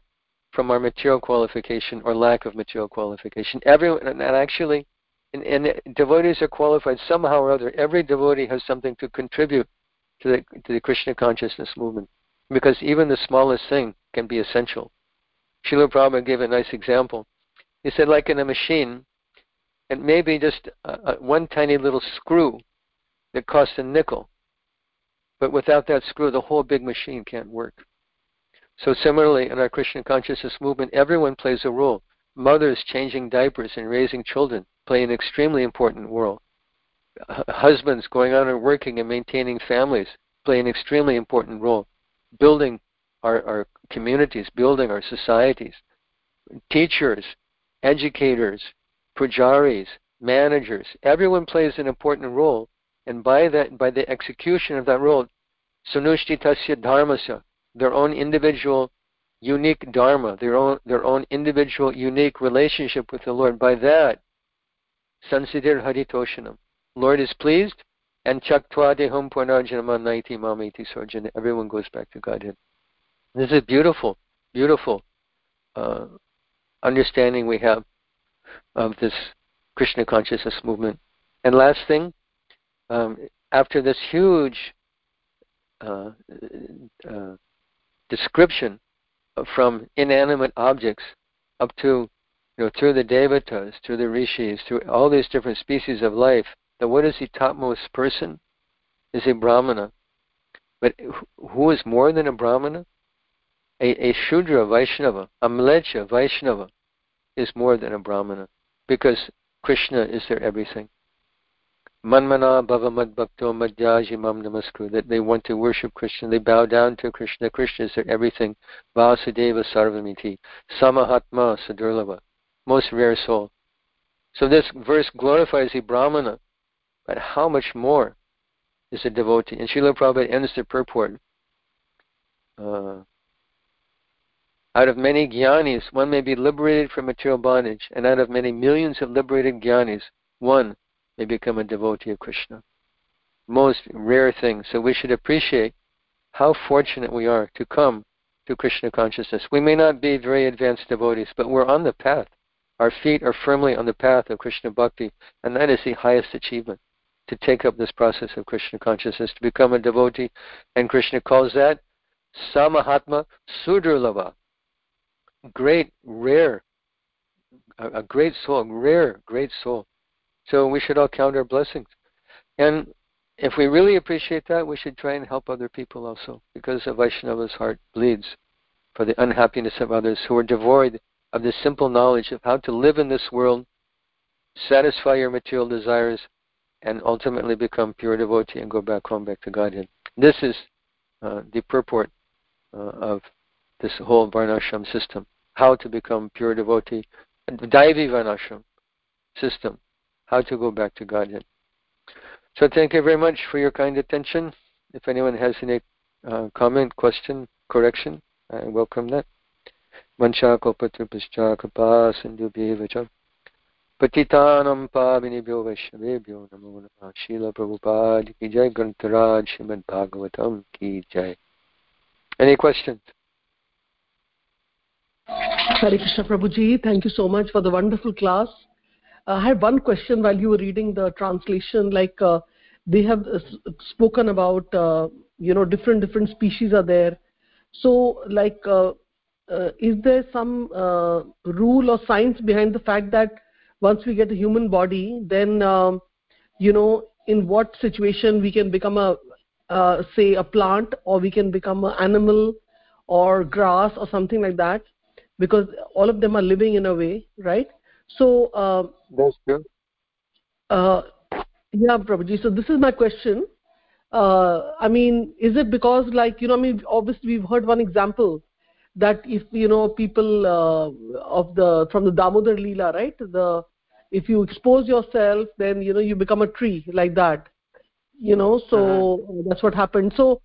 from our material qualification or lack of material qualification, everyone and actually, and, and devotees are qualified somehow or other. Every devotee has something to contribute to the to the Krishna consciousness movement, because even the smallest thing can be essential. Srila Prabhupada gave a nice example. He said, like in a machine, it may be just a, a, one tiny little screw that costs a nickel but without that screw, the whole big machine can't work. So similarly, in our Krishna consciousness movement, everyone plays a role. Mothers changing diapers and raising children play an extremely important role. Husbands going out and working and maintaining families play an extremely important role. Building our, our communities, building our societies. Teachers, educators, pujaris, managers, everyone plays an important role and by that, by the execution of that role, sunushthitasya dharmasya, their own individual unique dharma, their own their own individual unique relationship with the Lord. By that, sansidir haritoshanam. Lord is pleased, and chaktva dehum purnarjanama naiti mamiti sarjana. Everyone goes back to Godhead. This is beautiful, beautiful uh, understanding we have of this Krishna consciousness movement. And last thing, um, after this huge uh, uh, description from inanimate objects up to you know through the devatas, through the rishis, through all these different species of life, that what is the topmost person is a brahmana. But who is more than a brahmana? A, a shudra Vaishnava, a mlecha Vaishnava, is more than a brahmana because Krishna is their everything. Manmana Bhavamad Bhakto Madhyajimam Namaskru, that they want to worship Krishna, they bow down to Krishna. Krishna is their everything. Vasudeva Sarvamiti. Samahatma Sadurlava. Most rare soul. So this verse glorifies the Brahmana, but how much more is a devotee? And Srila Prabhupada ends the purport. Uh, out of many jnanis, one may be liberated from material bondage, and out of many millions of liberated jnanis, one may become a devotee of Krishna. Most rare thing. So we should appreciate how fortunate we are to come to Krishna consciousness. We may not be very advanced devotees, but we're on the path. Our feet are firmly on the path of Krishna bhakti, and that is the highest achievement to take up this process of Krishna consciousness, to become a devotee. And Krishna calls that Samahatma Sudurlava. Great, rare, a, a great soul, rare, great soul. So we should all count our blessings. And if we really appreciate that, we should try and help other people also, because a Vaishnava's heart bleeds for the unhappiness of others who are devoid of the simple knowledge of how to live in this world, satisfy your material desires, and ultimately become pure devotee and go back home, back to Godhead. This is uh, the purport uh, of this whole Varnashram system. How to become pure devotee, the Daivi Varnashram system how to go back to Godhead. So thank you very much for your kind attention. If anyone has any uh, comment, question, correction, I welcome that. Any questions? Hare Krishna Prabhuji, thank you so much for the wonderful class. Uh, I had one question while you were reading the translation, like uh, they have uh, spoken about, uh, you know, different different species are there. So, like, uh, uh, is there some rule or science behind the fact that once we get a human body, then, um, you know, in what situation we can become a, say, a plant, or we can become an animal, or grass, or something like that? because all of them are living in a way right so uh, that's true uh, yeah prabhuji so this is my question. Uh, i mean is it because like you know i mean obviously we've heard one example that if you know people uh, of the from the damodar leela right? The if you expose yourself then you know you become a tree like that you know? So uh-huh. that's what happened. So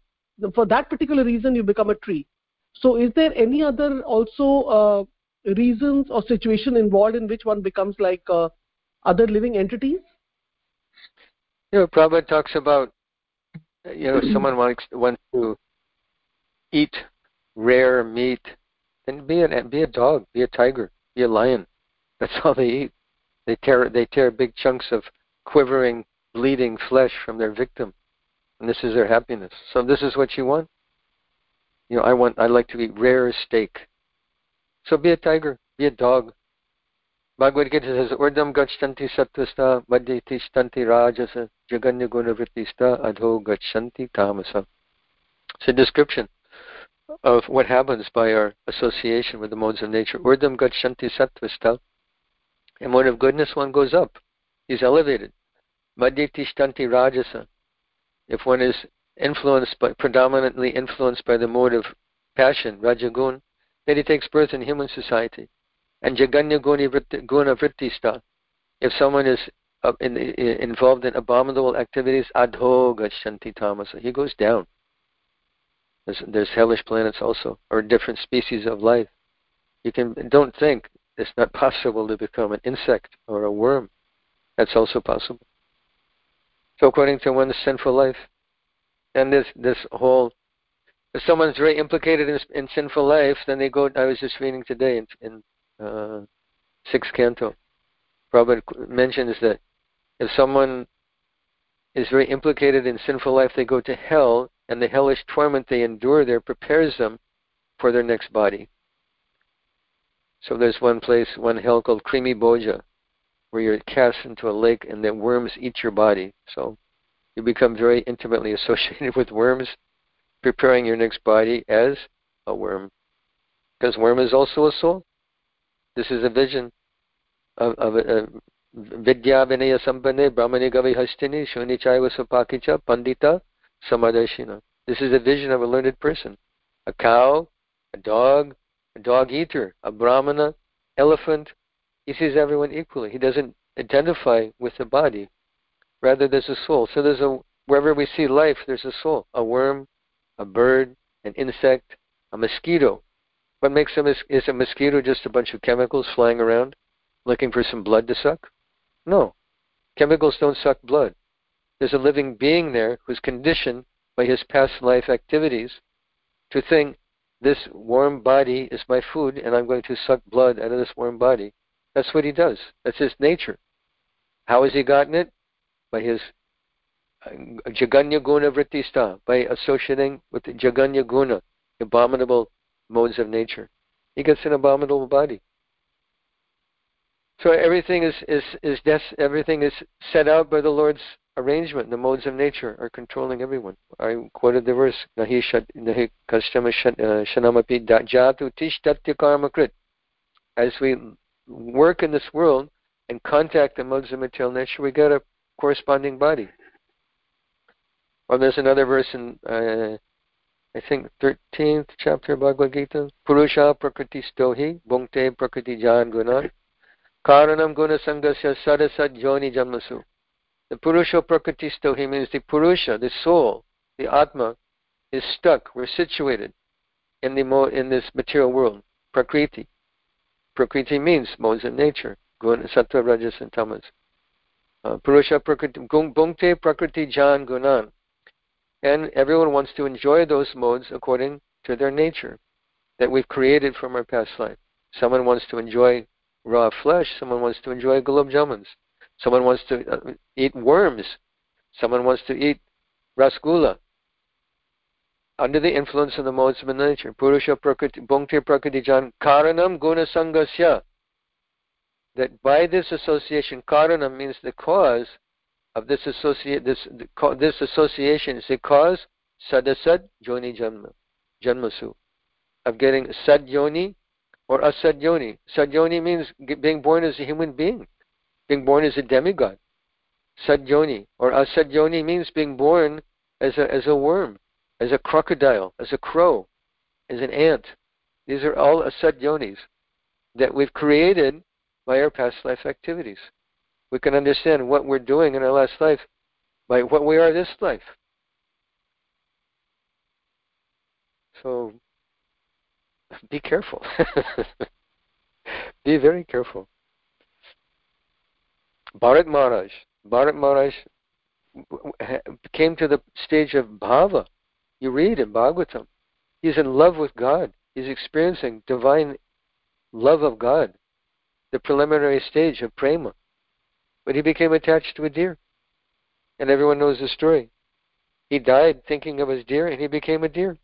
for that particular reason you become a tree. So is there any other also uh, reasons or situation involved in which one becomes like uh, other living entities? You know prabhupada talks about you know someone wants wants to eat rare meat then be a be a dog be a tiger be a lion. That's all they eat. They tear they tear big chunks of quivering bleeding flesh from their victim. And this is their happiness. So this is what you want? You know, I want I like to eat rare steak. So be a tiger, be a dog. Bhagavad Gita says, Urdam gachanti satvasta madhya tishtanti rajasa jaganya gunavrittista adho gachanti tamasa. It's a description of what happens by our association with the modes of nature. Urdam gachanti satvasta. In mode of goodness, one goes up. He's elevated. Madhya tishtanti rajasa. If one is influenced by, predominantly influenced by the mode of passion, rajagun, then he takes birth in human society. And jaganya guna vrittista, if someone is uh, in, in, involved in abominable activities, adho gachanti tamasa, he goes down. There's, there's hellish planets also, or different species of life. You can don't think it's not possible to become an insect or a worm. That's also possible. So according to one's sinful life, and this this whole if someone's very implicated in, in sinful life, then they go. I was just reading today in, in uh, sixth canto. Prabhupada mentions that if someone is very implicated in sinful life, they go to hell, and the hellish torment they endure there prepares them for their next body. So there's one place, one hell called Krimi Boja, where you're cast into a lake and the worms eat your body. So you become very intimately associated with worms, preparing your next body as a worm. Because worm is also a soul. This is a vision of, of a, Vidya Vinaya Sambhane Brahmani Gavi Hastini Shunichaiva Pandita Samadarshina. This is a vision of a learned person. A cow, a dog, a dog eater, a brahmana, elephant. He sees everyone equally. He doesn't identify with the body. Rather, there's a soul. So there's a wherever we see life, there's a soul. A worm, a bird, an insect, a mosquito. What makes a is a mosquito just a bunch of chemicals flying around, looking for some blood to suck? No, chemicals don't suck blood. There's a living being there who's conditioned by his past life activities to think this warm body is my food and I'm going to suck blood out of this warm body. That's what he does. That's his nature. How has he gotten it? by his Jaganya Guna Vrittista, by associating with the Jaganya Guna, abominable modes of nature. He gets an abominable body. So everything is is is des- everything is set out by the Lord's arrangement. The modes of nature are controlling everyone. I quoted the verse Nahi uh, shanamapi jatu karma krit. As we work in this world and contact the modes of material nature, we get a corresponding body. Or there's another verse in, uh, I think, 13th chapter of Bhagavad Gita. Purusha prakriti stohi bhungte prakriti jan guna Karanam guna sangasya sadasad yoni janmasu. The Purusha Prakritisto, he means the Purusha, the soul, the Atma, is stuck. We're situated in the mo- in this material world. Prakriti. Prakriti means modes of nature. Guna, Sattva, Rajas, and Tamas. Uh, Purusha Prakriti, Bhungte Prakriti Jan Gunan. And everyone wants to enjoy those modes according to their nature that we've created from our past life. Someone wants to enjoy raw flesh. Someone wants to enjoy gulab jamuns. Someone wants to uh, eat worms. Someone wants to eat rasgulla. Under the influence of the modes of nature, Purusha Prakriti, Bhungte Prakriti Jan, Karanam Guna Sangasya. That by this association, Karanam means the cause of this associate this this association is the cause sadasad joni janma janmasu of getting sad yoni or asad yoni. Sad yoni means being born as a human being, being born as a demigod. Sad yoni or asad yoni means being born as a as a worm, as a crocodile, as a crow, as an ant. These are all asad yonis that we've created by our past life activities we can understand what we're doing in our last life by what we are this life. So be careful. be very careful. Bharat Maharaj, Bharat Maharaj came to the stage of bhava. You read in Bhagavatam. He's in love with God. He's experiencing divine love of God, the preliminary stage of prema. But he became attached to a deer. And everyone knows the story. He died thinking of his deer, and he became a deer.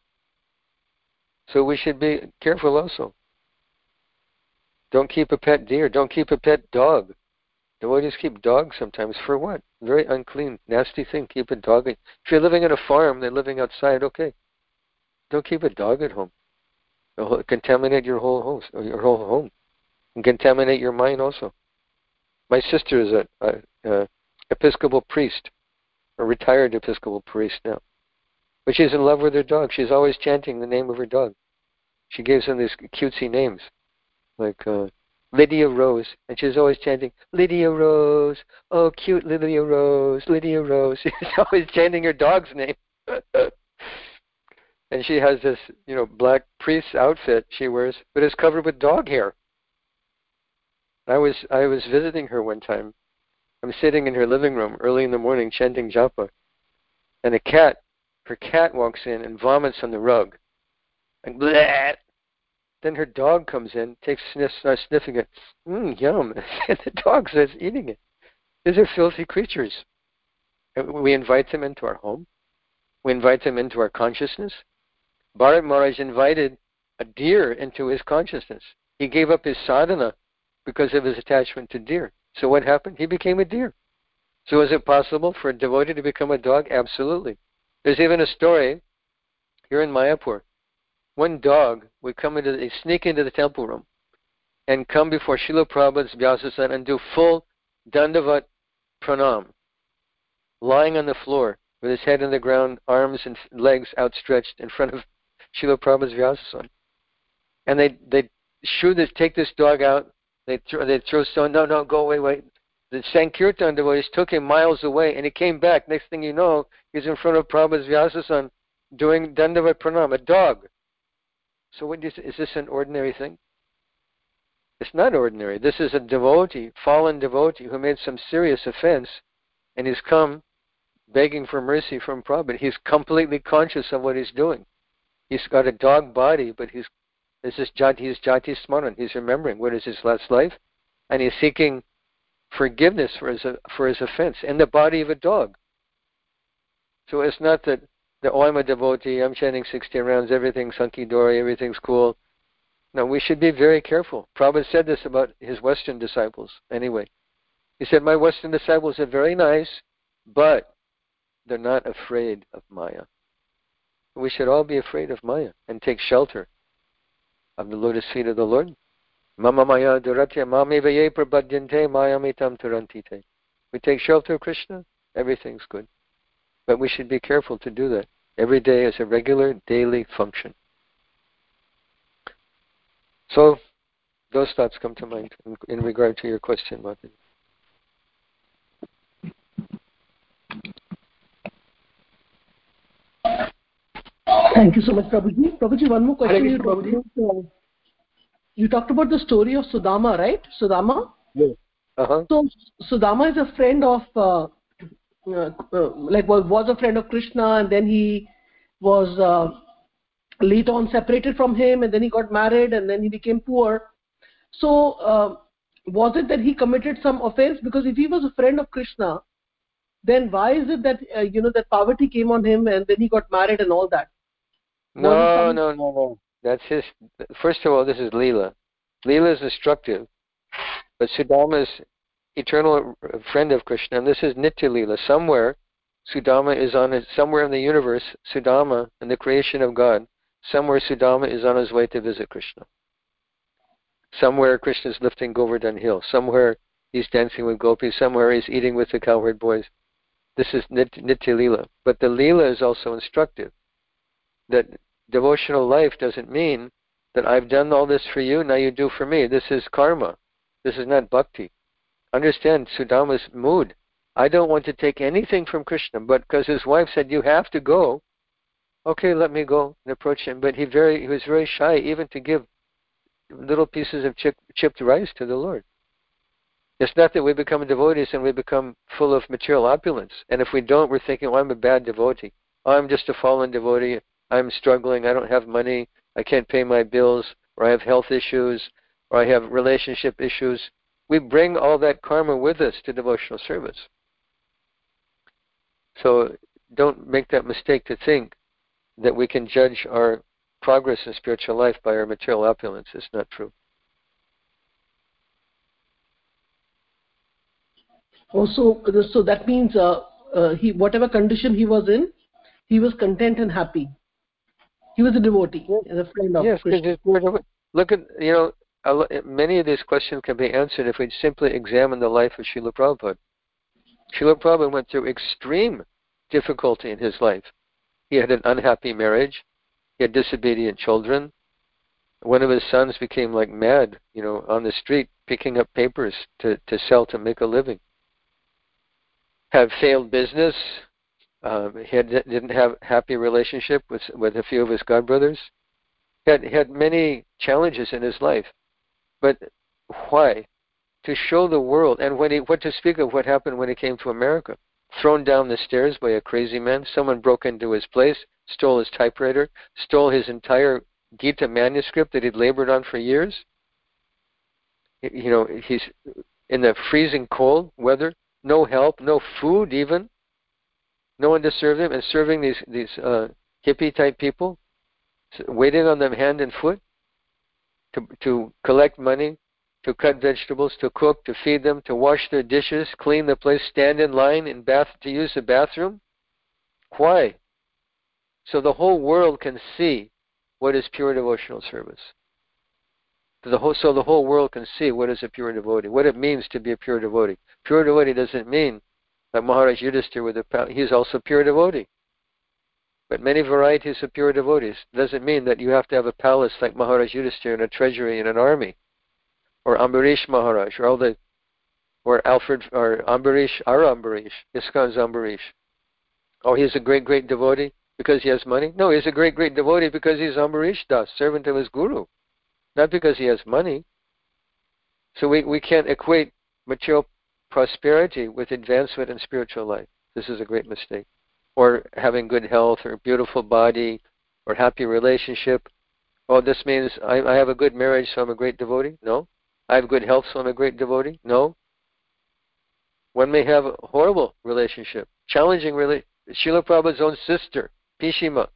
So we should be careful also. Don't keep a pet deer. Don't keep a pet dog. Devotees keep dogs sometimes. For what? Very unclean, nasty thing. Keep a dog. If you're living in a farm, they're living outside, okay. Don't keep a dog at home. It'll contaminate your whole house, or your whole home. And contaminate your mind also. My sister is a, a, a Episcopal priest, a retired Episcopal priest now. But she's in love with her dog. She's always chanting the name of her dog. She gives him these cutesy names, like uh, Lydia Rose, and she's always chanting Lydia Rose. Oh, cute Lydia Rose, Lydia Rose. She's always chanting her dog's name. and she has this, you know, black priest outfit she wears, but it's covered with dog hair. I was I was visiting her one time. I'm sitting in her living room early in the morning chanting japa, and a cat, her cat walks in and vomits on the rug, and bleh. Then her dog comes in, takes sniff, starts sniffing it. Mmm, yum! and the dog starts eating it. These are filthy creatures. We invite them into our home. We invite them into our consciousness. Bharat Maharaj invited a deer into his consciousness. He gave up his sadhana because of his attachment to deer. So what happened? He became a deer. So is it possible for a devotee to become a dog? Absolutely. There's even a story here in Mayapur. One dog would come into, the, sneak into the temple room and come before Srila Prabhupada's and do full dandavat pranam, lying on the floor with his head on the ground, arms and legs outstretched in front of Srila Prabhupada's. And they they shoo this, take this dog out they throw, they throw stone. No, no, go away, wait. The Sankirtan devotees took him miles away, and he came back. Next thing you know, he's in front of Prabhupada's Vyasasan doing Dandavat Pranam, a dog. So what is, is this an ordinary thing? It's not ordinary. This is a devotee, fallen devotee, who made some serious offense, and he's come begging for mercy from Prabhupada. He's completely conscious of what he's doing. He's got a dog body, but he's this is Jati, he's Jati Smaran. He's remembering what is his last life, and he's seeking forgiveness for his for his offense in the body of a dog. So it's not that the oh I'm a devotee, I'm chanting 60 rounds, everything's hunky dory, everything's cool. No, we should be very careful. Prabhupada said this about his Western disciples. Anyway, he said my Western disciples are very nice, but they're not afraid of Maya. We should all be afraid of Maya and take shelter of the lotus feet of the Lord. Mama maya duratya mami vaye prabhadyante mayamitam turantite. We take shelter of Krishna, everything's good. But we should be careful to do that every day as a regular daily function. So those thoughts come to mind in, in regard to your question, Martin. Thank you so much, Prabhuji. Prabhuji, one more question. You talked, about, you talked about the story of Sudama, right? Sudama? Yes. Uh-huh. So Sudama is a friend of, uh, uh, uh, like was, was a friend of Krishna, and then he was uh, later on separated from him, and then he got married, and then he became poor. So uh, was it that he committed some offense? Because if he was a friend of Krishna, then why is it that uh, you know that poverty came on him, and then he got married and all that? No, no, no, no. That's his. First of all, this is Leela. Leela is destructive, but Sudama is eternal friend of Krishna, and this is Nitya Leela. Somewhere, Sudama is on it. Somewhere in the universe, Sudama, in the creation of God, somewhere Sudama is on his way to visit Krishna. Somewhere Krishna is lifting Govardhan Hill. Somewhere he's dancing with gopis. Somewhere he's eating with the cowherd boys. This is Nitya Leela. But the Leela is also instructive. That devotional life doesn't mean that I've done all this for you, now you do for me. This is karma. This is not bhakti. Understand Sudama's mood. I don't want to take anything from Krishna, but because his wife said you have to go, okay, let me go and approach him. But he very he was very shy even to give little pieces of chip, chipped rice to the Lord. It's not that we become devotees and we become full of material opulence. And if we don't, we're thinking, well, I'm a bad devotee. I'm just a fallen devotee. I'm struggling, I don't have money, I can't pay my bills, or I have health issues, or I have relationship issues. We bring all that karma with us to devotional service. So don't make that mistake to think that we can judge our progress in spiritual life by our material opulence. It's not true. Also, so that means uh, uh, he, whatever condition he was in, he was content and happy. He was a devotee, yes. a friend of yes, Krishna. Look at you know many of these questions can be answered if we simply examine the life of Srila Prabhupada. Srila Prabhupada went through extreme difficulty in his life. He had an unhappy marriage. He had disobedient children. One of his sons became like mad, you know, on the street picking up papers to, to sell to make a living. Have failed business, um, he had, didn't have happy relationship with with a few of his godbrothers. He had had many challenges in his life, but why? To show the world, and when he what to speak of what happened when he came to America, thrown down the stairs by a crazy man. Someone broke into his place, stole his typewriter, stole his entire Gita manuscript that he'd labored on for years. You know, he's in the freezing cold weather, no help, no food even no one to serve them, and serving these these uh, hippie type people, waiting on them hand and foot to to collect money, to cut vegetables, to cook, to feed them, to wash their dishes, clean the place, stand in line in bath to use the bathroom. Why? So the whole world can see what is pure devotional service. The whole, so the whole world can see what is a pure devotee, what it means to be a pure devotee. Pure devotee doesn't mean like Maharaj Yudhisthira with the he's also pure devotee. But many varieties of pure devotees doesn't mean that you have to have a palace like Maharaj Yudhisthira and a treasury and an army, or Ambarish Maharaj, or all the, or Alfred, or Ambarish, our Ambarish, ISKCON's Ambarish. Oh, he's a great, great devotee because he has money? No, he's a great, great devotee because he's Ambarish Das, servant of his guru, not because he has money. So we, we can't equate material prosperity with advancement in spiritual life. This is a great mistake. Or having good health, or beautiful body, or happy relationship. Oh, this means I, I have a good marriage, so I'm a great devotee? No. I have good health, so I'm a great devotee? No. One may have a horrible relationship, challenging relationship. Srila Prabhupada's own sister, Pishima,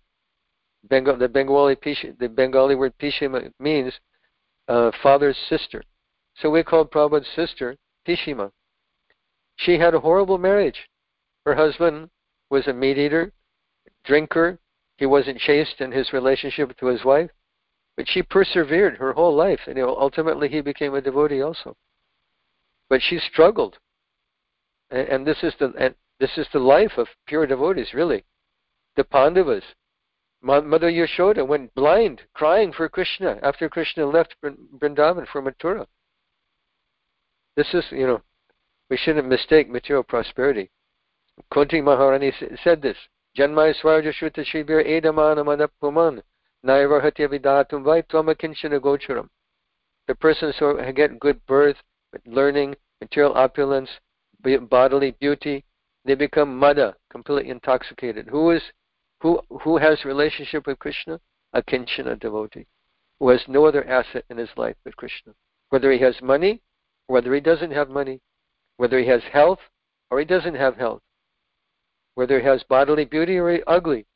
Bengal, the Bengali the Bengali word Pishima means uh, father's sister. So we call Prabhupada's sister Pishima. She had a horrible marriage. Her husband was a meat eater, drinker. He wasn't chaste in his relationship to his wife, but she persevered her whole life, and ultimately he became a devotee also. But she struggled, and, and this is the and this is the life of pure devotees, really. The Pandavas, Mother Yashoda went blind, crying for Krishna after Krishna left Vrindavan for Mathura. This is, you know, we shouldn't mistake material prosperity. Kunti Maharani said this. Janmai Swarja Shuta Shibir Edamana Manapuman Naivarhatya Vidatum Vai Twamakinshana Gocharam. The persons who get good birth, learning, material opulence, bodily beauty, they become mada, completely intoxicated. Who is who who has relationship with Krishna? A kinshana devotee, who has no other asset in his life but Krishna. Whether he has money, whether he doesn't have money, whether he has health or he doesn't have health, whether he has bodily beauty or he ugly,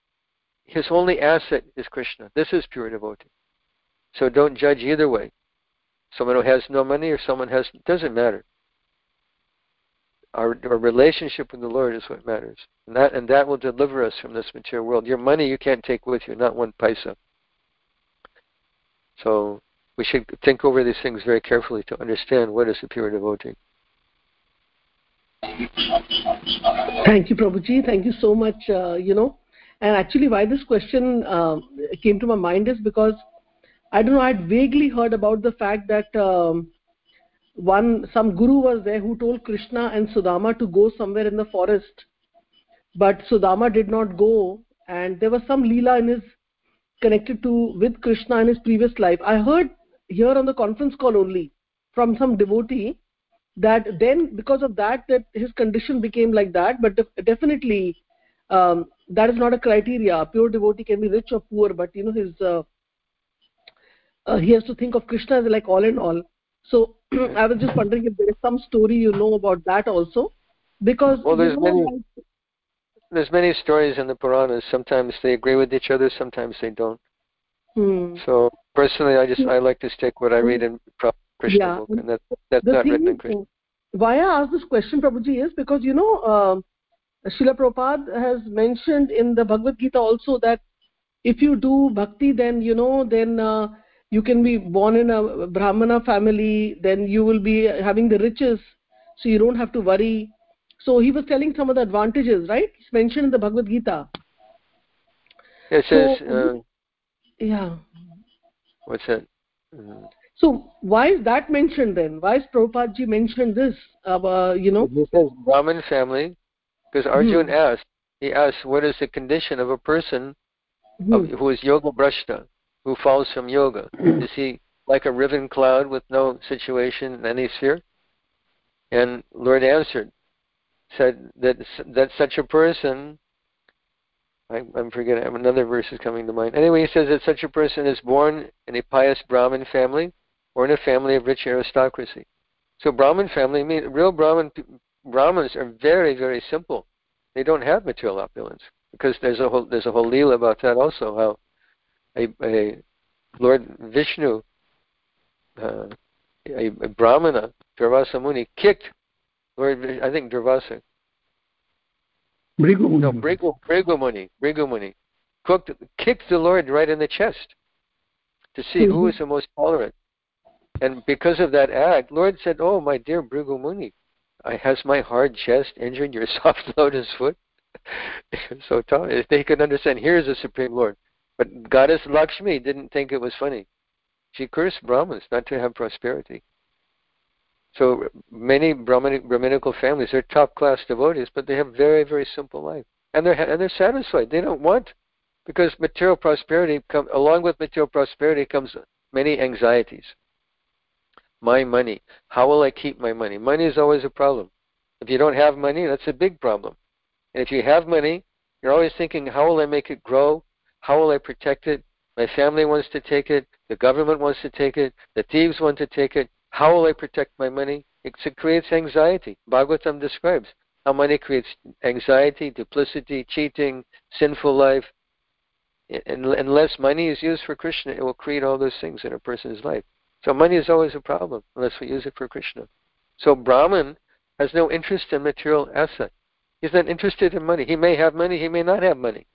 his only asset is Krishna. This is pure devotee. So don't judge either way. Someone who has no money or someone has doesn't matter. Our, our relationship with the Lord is what matters. And that and that will deliver us from this material world. Your money you can't take with you, not one paisa. So we should think over these things very carefully to understand what is a pure devotee. Thank you, Prabhuji. Thank you so much. Uh, you know, and actually, why this question uh, came to my mind is because I don't know. I'd vaguely heard about the fact that um, one some guru was there who told Krishna and Sudama to go somewhere in the forest, but Sudama did not go, and there was some leela in his connected to with Krishna in his previous life. I heard here on the conference call only from some devotee that then because of that that his condition became like that but definitely um, that is not a criteria. A pure devotee can be rich or poor but you know his uh, uh, he has to think of krishna as like all in all. So i was just wondering if there is some story you know about that also? Because well there's you know, many there's many stories in the puranas. Sometimes they agree with each other sometimes they don't. Hmm. so personally i just i like to stick what i read in krishna yeah. book and that, that's not written in krishna. why i ask this question prabhuji is because you know uh, Srila Prabhupada has mentioned in the Bhagavad Gita also that if you do bhakti then you know then uh, you can be born in a brahmana family then you will be having the riches so you don't have to worry. So he was telling some of the advantages right? It's mentioned in the bhagavad gita. It says so, uh, yeah. what's that? Uh, so why is that mentioned then why is prabhupada mentioned this uh, you know it says brahmin family because arjun hmm. asked he asked what is the condition of a person hmm. of, who is yoga brashta who falls from yoga is he like a riven cloud with no situation in any sphere and lord answered said that that such a person I, I'm forgetting another verse is coming to mind. Anyway, he says that such a person is born in a pious Brahmin family or in a family of rich aristocracy. So Brahmin family, mean, real Brahmin Brahmins are very, very simple. They don't have material opulence because there's a whole there's a whole leela about that also. How a, a Lord Vishnu, uh, a, a Brahmana, Durvasa Muni, kicked Lord, I think Durvasa. Bhrigu No, Bhrigu, Bhrigu Muni, Bhrigu cooked, kicked the Lord right in the chest to see mm-hmm. who is the most tolerant. And because of that act, Lord said, "Oh, my dear Bhrigu Muni, has my hard chest injured your soft lotus foot?" so tall. They could understand. Here's the supreme Lord, but Goddess Lakshmi didn't think it was funny. She cursed Brahmins not to have prosperity. So many Brahminical families are top class devotees, but they have very very simple life, and they're and they're satisfied. They don't want because material prosperity come along with material prosperity comes many anxieties my money. How will I keep my money? Money is always a problem. If you don't have money, that's a big problem. And if you have money, you're always thinking, how will I make it grow? How will I protect it? My family wants to take it. The government wants to take it. The thieves want to take it. How will I protect my money? It, creates anxiety. Bhagavatam describes how money creates anxiety, duplicity, cheating, sinful life. And unless money is used for Krishna, it will create all those things in a person's life. So money is always a problem unless we use it for Krishna. So Brahman has no interest in material asset. He's not interested in money. He may have money, he may not have money.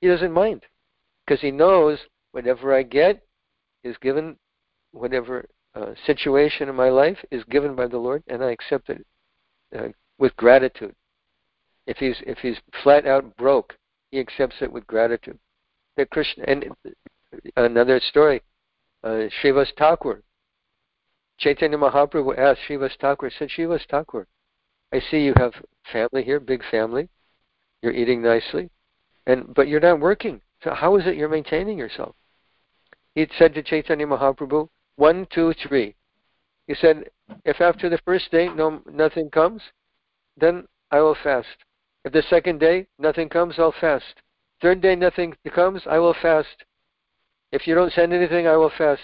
He doesn't mind because he knows whatever I get is given, whatever uh, situation in my life is given by the Lord, and I accept it uh, with gratitude. If he's if he's flat out broke, he accepts it with gratitude. that Krishna and another story, uh, Srivas Thakur. Chaitanya Mahaprabhu asked Srivas Thakur, said Srivas Thakur, I see you have family here, big family. You're eating nicely, and but you're not working. So how is it you're maintaining yourself? He said to Chaitanya Mahaprabhu, one, two, three. He said, if after the first day no nothing comes, then I will fast. If the second day nothing comes, I'll fast. Third day nothing comes, I will fast. If you don't send anything, I will fast.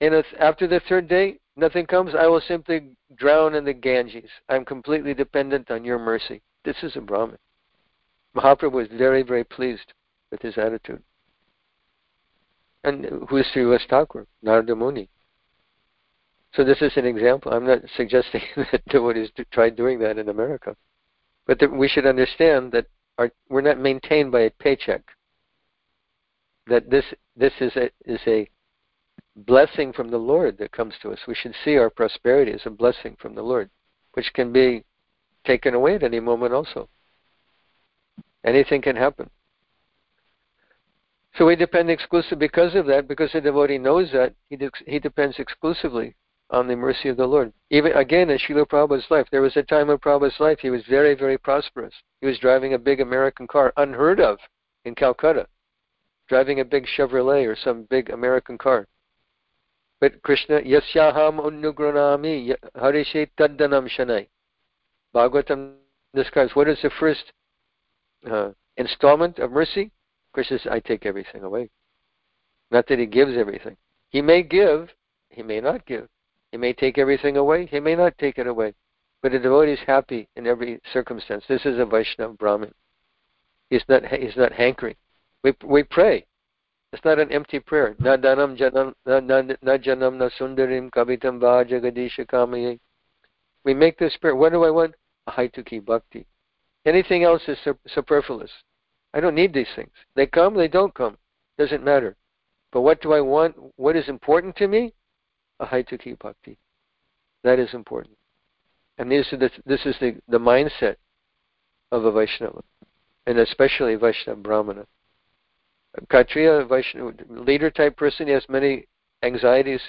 And if after the third day nothing comes, I will simply drown in the Ganges. I'm completely dependent on your mercy. This is a Brahmin. Mahaprabhu was very, very pleased with his attitude. And who is Srivas Thakur? Narada Muni. So this is an example. I'm not suggesting that devotees try doing that in America. But we should understand that our, we're not maintained by a paycheck. That this this is a is a blessing from the Lord that comes to us. We should see our prosperity as a blessing from the Lord, which can be taken away at any moment also. Anything can happen. So we depend exclusively because of that, because the devotee knows that, he, de- he depends exclusively on the mercy of the Lord. Even again in Srila Prabhupada's life, there was a time in Prabhupada's life he was very, very prosperous. He was driving a big American car, unheard of in Calcutta, driving a big Chevrolet or some big American car. But Krishna, yasyaham unnugranami harishe taddanam shanai. Bhagavatam describes what is the first uh, installment of mercy. Krishna says, I take everything away. Not that he gives everything. He may give, he may not give. He may take everything away, he may not take it away. But a devotee is happy in every circumstance. This is a Vaishnava Brahmin. He's not he's not hankering. We we pray. It's not an empty prayer. Na danam janam na na janam na sundarim kavitam va kamaye. We make this prayer. What do I want? A haituki bhakti. Anything else is superfluous. I don't need these things. They come, they don't come. Doesn't matter. But what do I want? What is important to me? ahaituki bhakti. That is important. And this is the, this is the, the mindset of a Vaishnava, and especially Vaishnava Brahmana. Kshatriya, Vaishnava, leader type person, he has many anxieties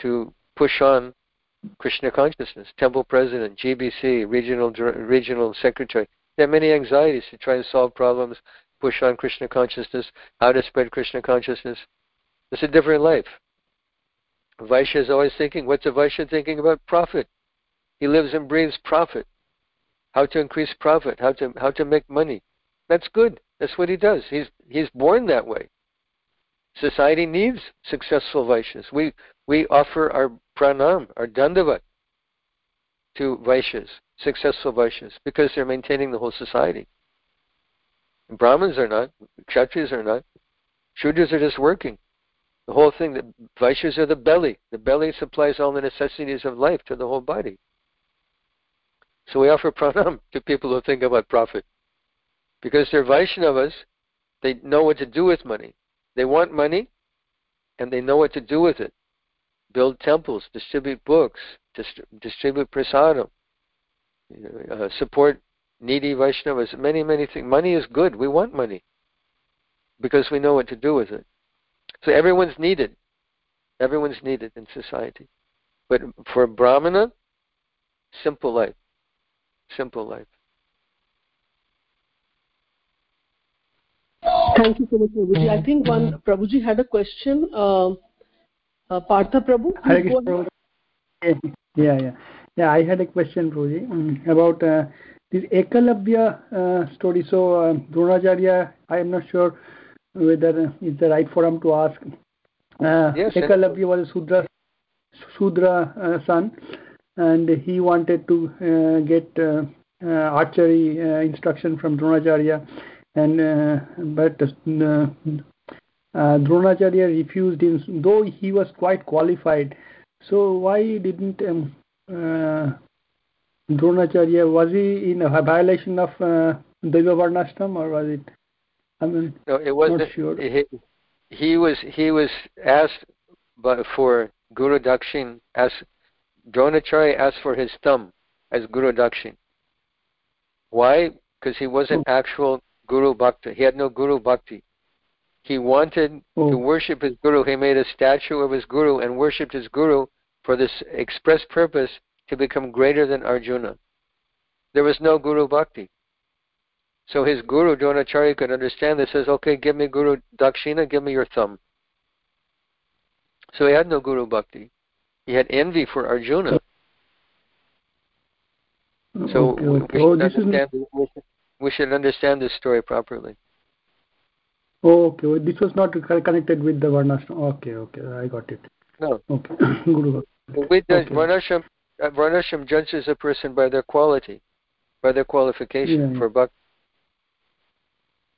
to push on Krishna consciousness. Temple president, GBC, regional regional secretary. There are many anxieties to try to solve problems, push on Krishna consciousness, how to spread Krishna consciousness. It's a different life. Vaishya is always thinking, what's a Vaishya thinking about? Profit. He lives and breathes profit. How to increase profit, how to how to make money. That's good. That's what he does. He's he's born that way. Society needs successful Vaishyas. We we offer our pranam, our dandavat to Vaishyas, successful Vaishyas, because they're maintaining the whole society. Brahmins are not, Kshatriyas are not. Shudras are just working. The whole thing, the Vaishyas are the belly. The belly supplies all the necessities of life to the whole body. So we offer pranam to people who think about profit. Because they're Vaishnavas, they know what to do with money. They want money, and they know what to do with it. Build temples, distribute books, dist- distribute prasadam, you know, uh, support needy Vaishnavas, many, many things. Money is good. We want money because we know what to do with it. So everyone's needed. Everyone's needed in society. But for Brahmana, simple life. Simple life. Thank you so much, Prabhuji. I think one Prabhuji had a question. Uh, uh, Partha Prabhu. Yeah, yeah, yeah. I had a question, Prabhuji, um, about uh, this Ekalavya uh, story. So uh, Dronacharya, I am not sure whether it's the right forum to ask. Uh, yes, Ekalavya was a Sudra, Sudra uh, son, and he wanted to uh, get uh, uh, archery uh, instruction from Dronacharya, and but Dronacharya refused him, though he was quite qualified. So why didn't um, Dronacharya was he in a violation of uh, Daiva or was it I mean, no, it wasn't. Sure. He, he was he was asked, but for Guru Dakshin, as Dronacharya asked for his thumb as Guru Dakshin. Why? Because he wasn't oh. actual Guru Bhakti. He had no Guru Bhakti. He wanted Oh. to worship his guru. He made a statue of his guru and worshipped his guru for this express purpose to become greater than Arjuna. There was no guru bhakti. So his guru, Dronacharya, could understand this, says, okay, give me guru dakshina, give me your thumb. So he had no guru bhakti. He had envy for Arjuna. Oh, so okay, okay. we, Oh, should this is understand, we, should, understand this story properly. oh, okay. Oh, This was not connected with the varnashram. Okay, okay. I got it. No. Okay. Guru. We judge, Okay. Varnashram, uh, Varnashram judges a person by their quality, by their qualification Yeah, for bhakti,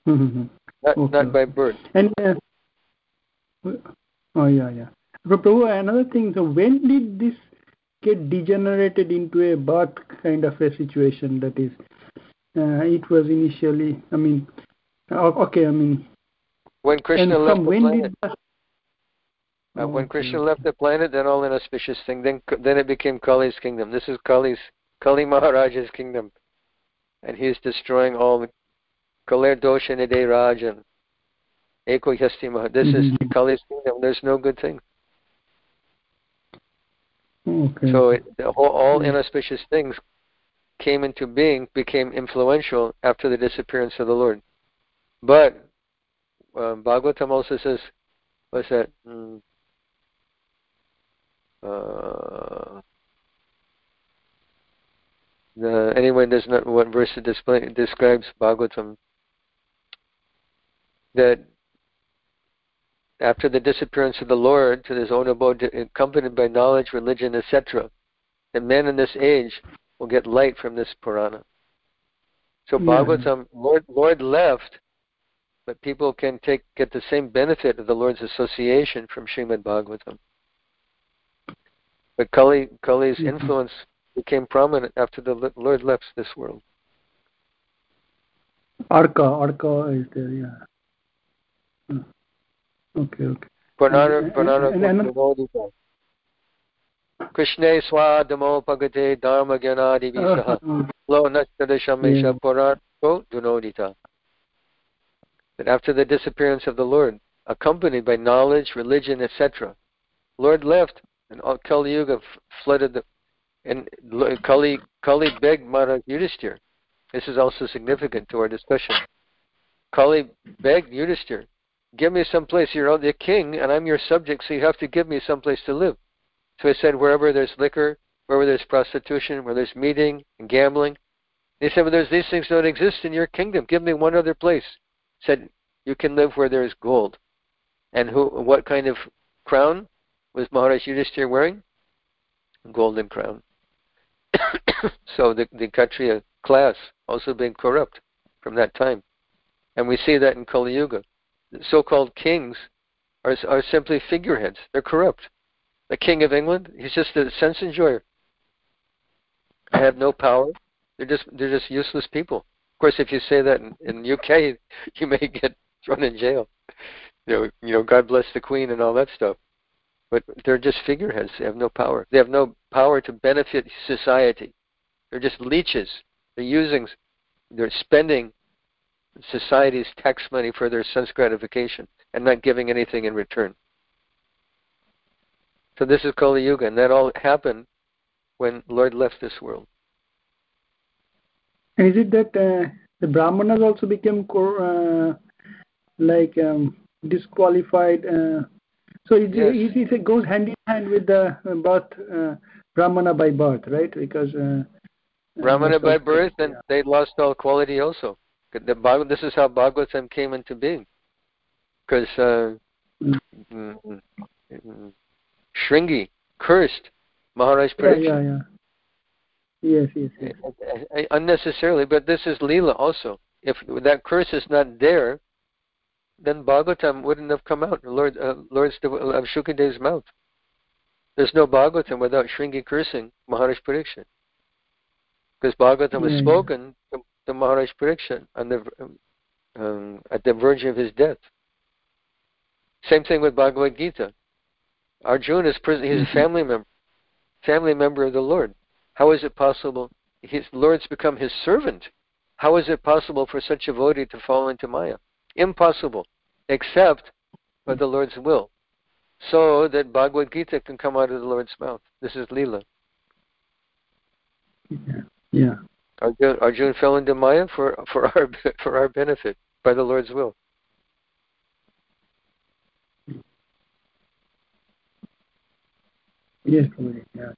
Mm-hmm. not, Okay, not by birth. And uh, oh yeah, yeah. Prabhu, another thing. So when did this get degenerated into a birth kind of a situation? That is, it was initially. I mean, okay. I mean, When Krishna left the planet, uh, when Krishna okay. left the planet, then all inauspicious thing. Then then it became Kali's kingdom. This is Kali's Kali Maharaja's kingdom, and he's destroying all the Kaler Dosha Nide Rajan. Eko Yasti Maha. This is Mhm. Kali's kingdom. There's no good thing. Okay. So it, all Mm. inauspicious things came into being, became influential after the disappearance of the Lord. But um, Bhagavatam also says, what's that? Mm, uh, the, anyway, there's not what verse it display, describes Bhagavatam that after the disappearance of the Lord to his own abode, accompanied by knowledge, religion, etc., the men in this age will get light from this Purana. So Yeah. Bhagavatam, Lord, Lord left, but people can take get the same benefit of the Lord's association from Srimad Bhagavatam. But Kali, Kali's Mhm. influence became prominent after the Lord left this world. Arka, Arka is there. Yeah. Hmm. Okay, okay. And- pranara and- and- Gopinodita. Krishne swadamo pagate dharma gyanadi visaha. Uh, Lo nastadashamesha Yeah. puranto dunodita. That after the disappearance of the Lord, accompanied by knowledge, religion, etc., Lord left and all Kali Yuga flooded the and Kali Kali begged Maharaj Yudhisthira. This is also significant to our discussion. Kali begged Yudhisthira, give me some place. You're the king and I'm your subject, so you have to give me some place to live. So he said, wherever there's liquor, wherever there's prostitution, where there's meeting and gambling. He said, well, there's these things don't exist in your kingdom. Give me one other place. Said, you can live where there is gold. And who? What kind of crown was Maharaj Yudhisthira wearing? A golden crown. so the the Kshatriya uh, class also being corrupt from that time, and we see that in Kali Yuga. The so-called kings are are simply figureheads. They're corrupt. The king of England, he's just a sense enjoyer. They have no power. They're just they're just useless people. Of course, if you say that in, in UK, you may get thrown in jail. You know, you know, God bless the Queen and all that stuff. But they're just figureheads. They have no power. They have no power to benefit society. They're just leeches. They're using, they're spending society's tax money for their sense gratification and not giving anything in return. So this is Kali Yuga, and that all happened when Lord left this world. And is it that uh, the Brahmanas also became cor- uh, like um, disqualified? Uh, so it, Yes. it, it goes hand in hand with the uh, birth uh, Brahmana by birth, right? Because uh, Brahmana by birth, and yeah. they lost all quality also. The this is how Bhagavatam came into being. Because Mm. Shringi cursed Maharaj yeah, Parikshit. yeah, yeah. Yes, yes, yes. Uh, unnecessarily, but this is Leela also. If that curse is not there, then Bhagavatam wouldn't have come out, Lord, uh, Lord's of Shukadev's mouth. There's no Bhagavatam without Shringi cursing Maharaj Parikshit. Because Bhagavatam was Yeah, yeah. spoken to, to Maharaj Parikshit on the, um, at the verge of his death. Same thing with Bhagavad Gita. Arjuna is prison, he's a family member, family member of the Lord. How is it possible? His Lord's become his servant. How is it possible for such a devotee to fall into Maya? Impossible. except by the Lord's will, so that Bhagavad Gita can come out of the Lord's mouth. This is Leela. Yeah. yeah. Arjuna, Arjuna fell into Maya for, for, our, for our benefit, by the Lord's will. Yes, yeah.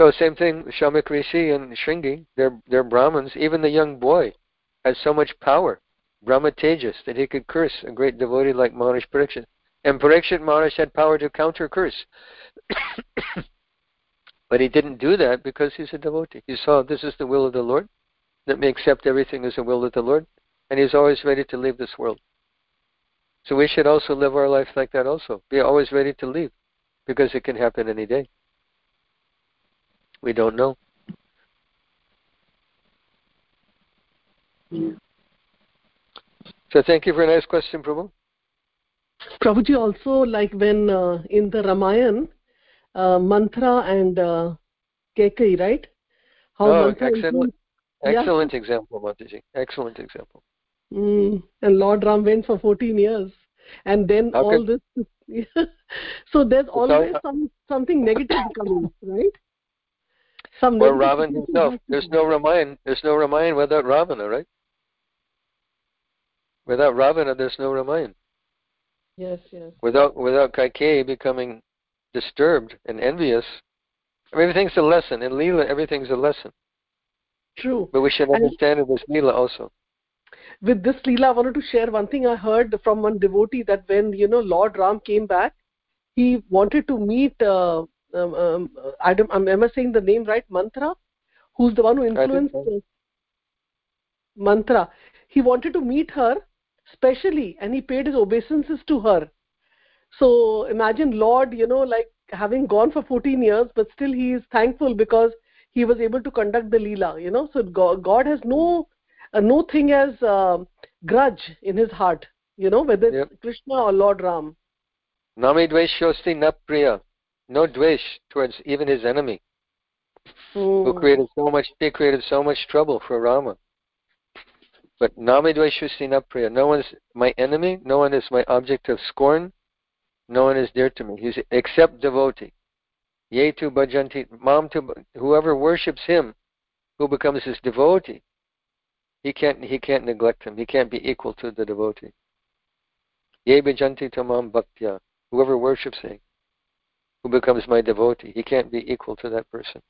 So same thing, Shamak Rishi and Shringi, they're, they're Brahmins. Even the young boy has so much power, Brahma Tejas, that he could curse a great devotee like Maharishi Parikshit. And Parikshit Maharaj had power to counter curse. but he didn't do that because he's a devotee. He saw this is the will of the Lord. Let me accept everything as the will of the Lord. And he's always ready to leave this world. So we should also live our life like that also. Be always ready to leave. Because it can happen any day. We don't know. So thank you for a nice question, Prabhu. Prabhuji also like when uh, in the Ramayan, uh, Manthara and uh, Kekai, right? How oh, excellent, excellent yeah. example, Mataji. Excellent example. Mm, and Lord Ram went for 14 years, and then How all this. so there's always uh, some something negative coming, right? Some or Ravan himself. There's no Ramayan. There's no Ramayan without Ravana, right? Without Ravana, there's no Ramayan. Yes, yes. Without without Kaikeyi becoming disturbed and envious, everything's a lesson. In Leela, everything's a lesson. True. But we should understand and it as Leela also. With this Leela, I wanted to share one thing I heard from one devotee that when you know Lord Ram came back, he wanted to meet uh, um, um, I don't, am I saying the name right? Mantra? who's the one who influenced so. Manthara. He wanted to meet her specially, and he paid his obeisances to her. So imagine Lord, you know, like having gone for 14 years, but still he is thankful because he was able to conduct the Leela. You know, so God, God has no no thing as uh, grudge in his heart. You know, whether it's. Krishna or Lord Ram. Nami dveshosti na priya no dvesh towards even his enemy, mm. who created so much. They created so much trouble for Rama. But nami dveshusti priya. No one is my enemy. No one is my object of scorn. No one is dear to me. He's except devotee. Ye tu bhajanti mam tu. Whoever worships him, who becomes his devotee, he can't he can't neglect him. He can't be equal to the devotee. Ye bhajanti tamam bhaktya. Whoever worships him who becomes my devotee. He can't be equal to that person.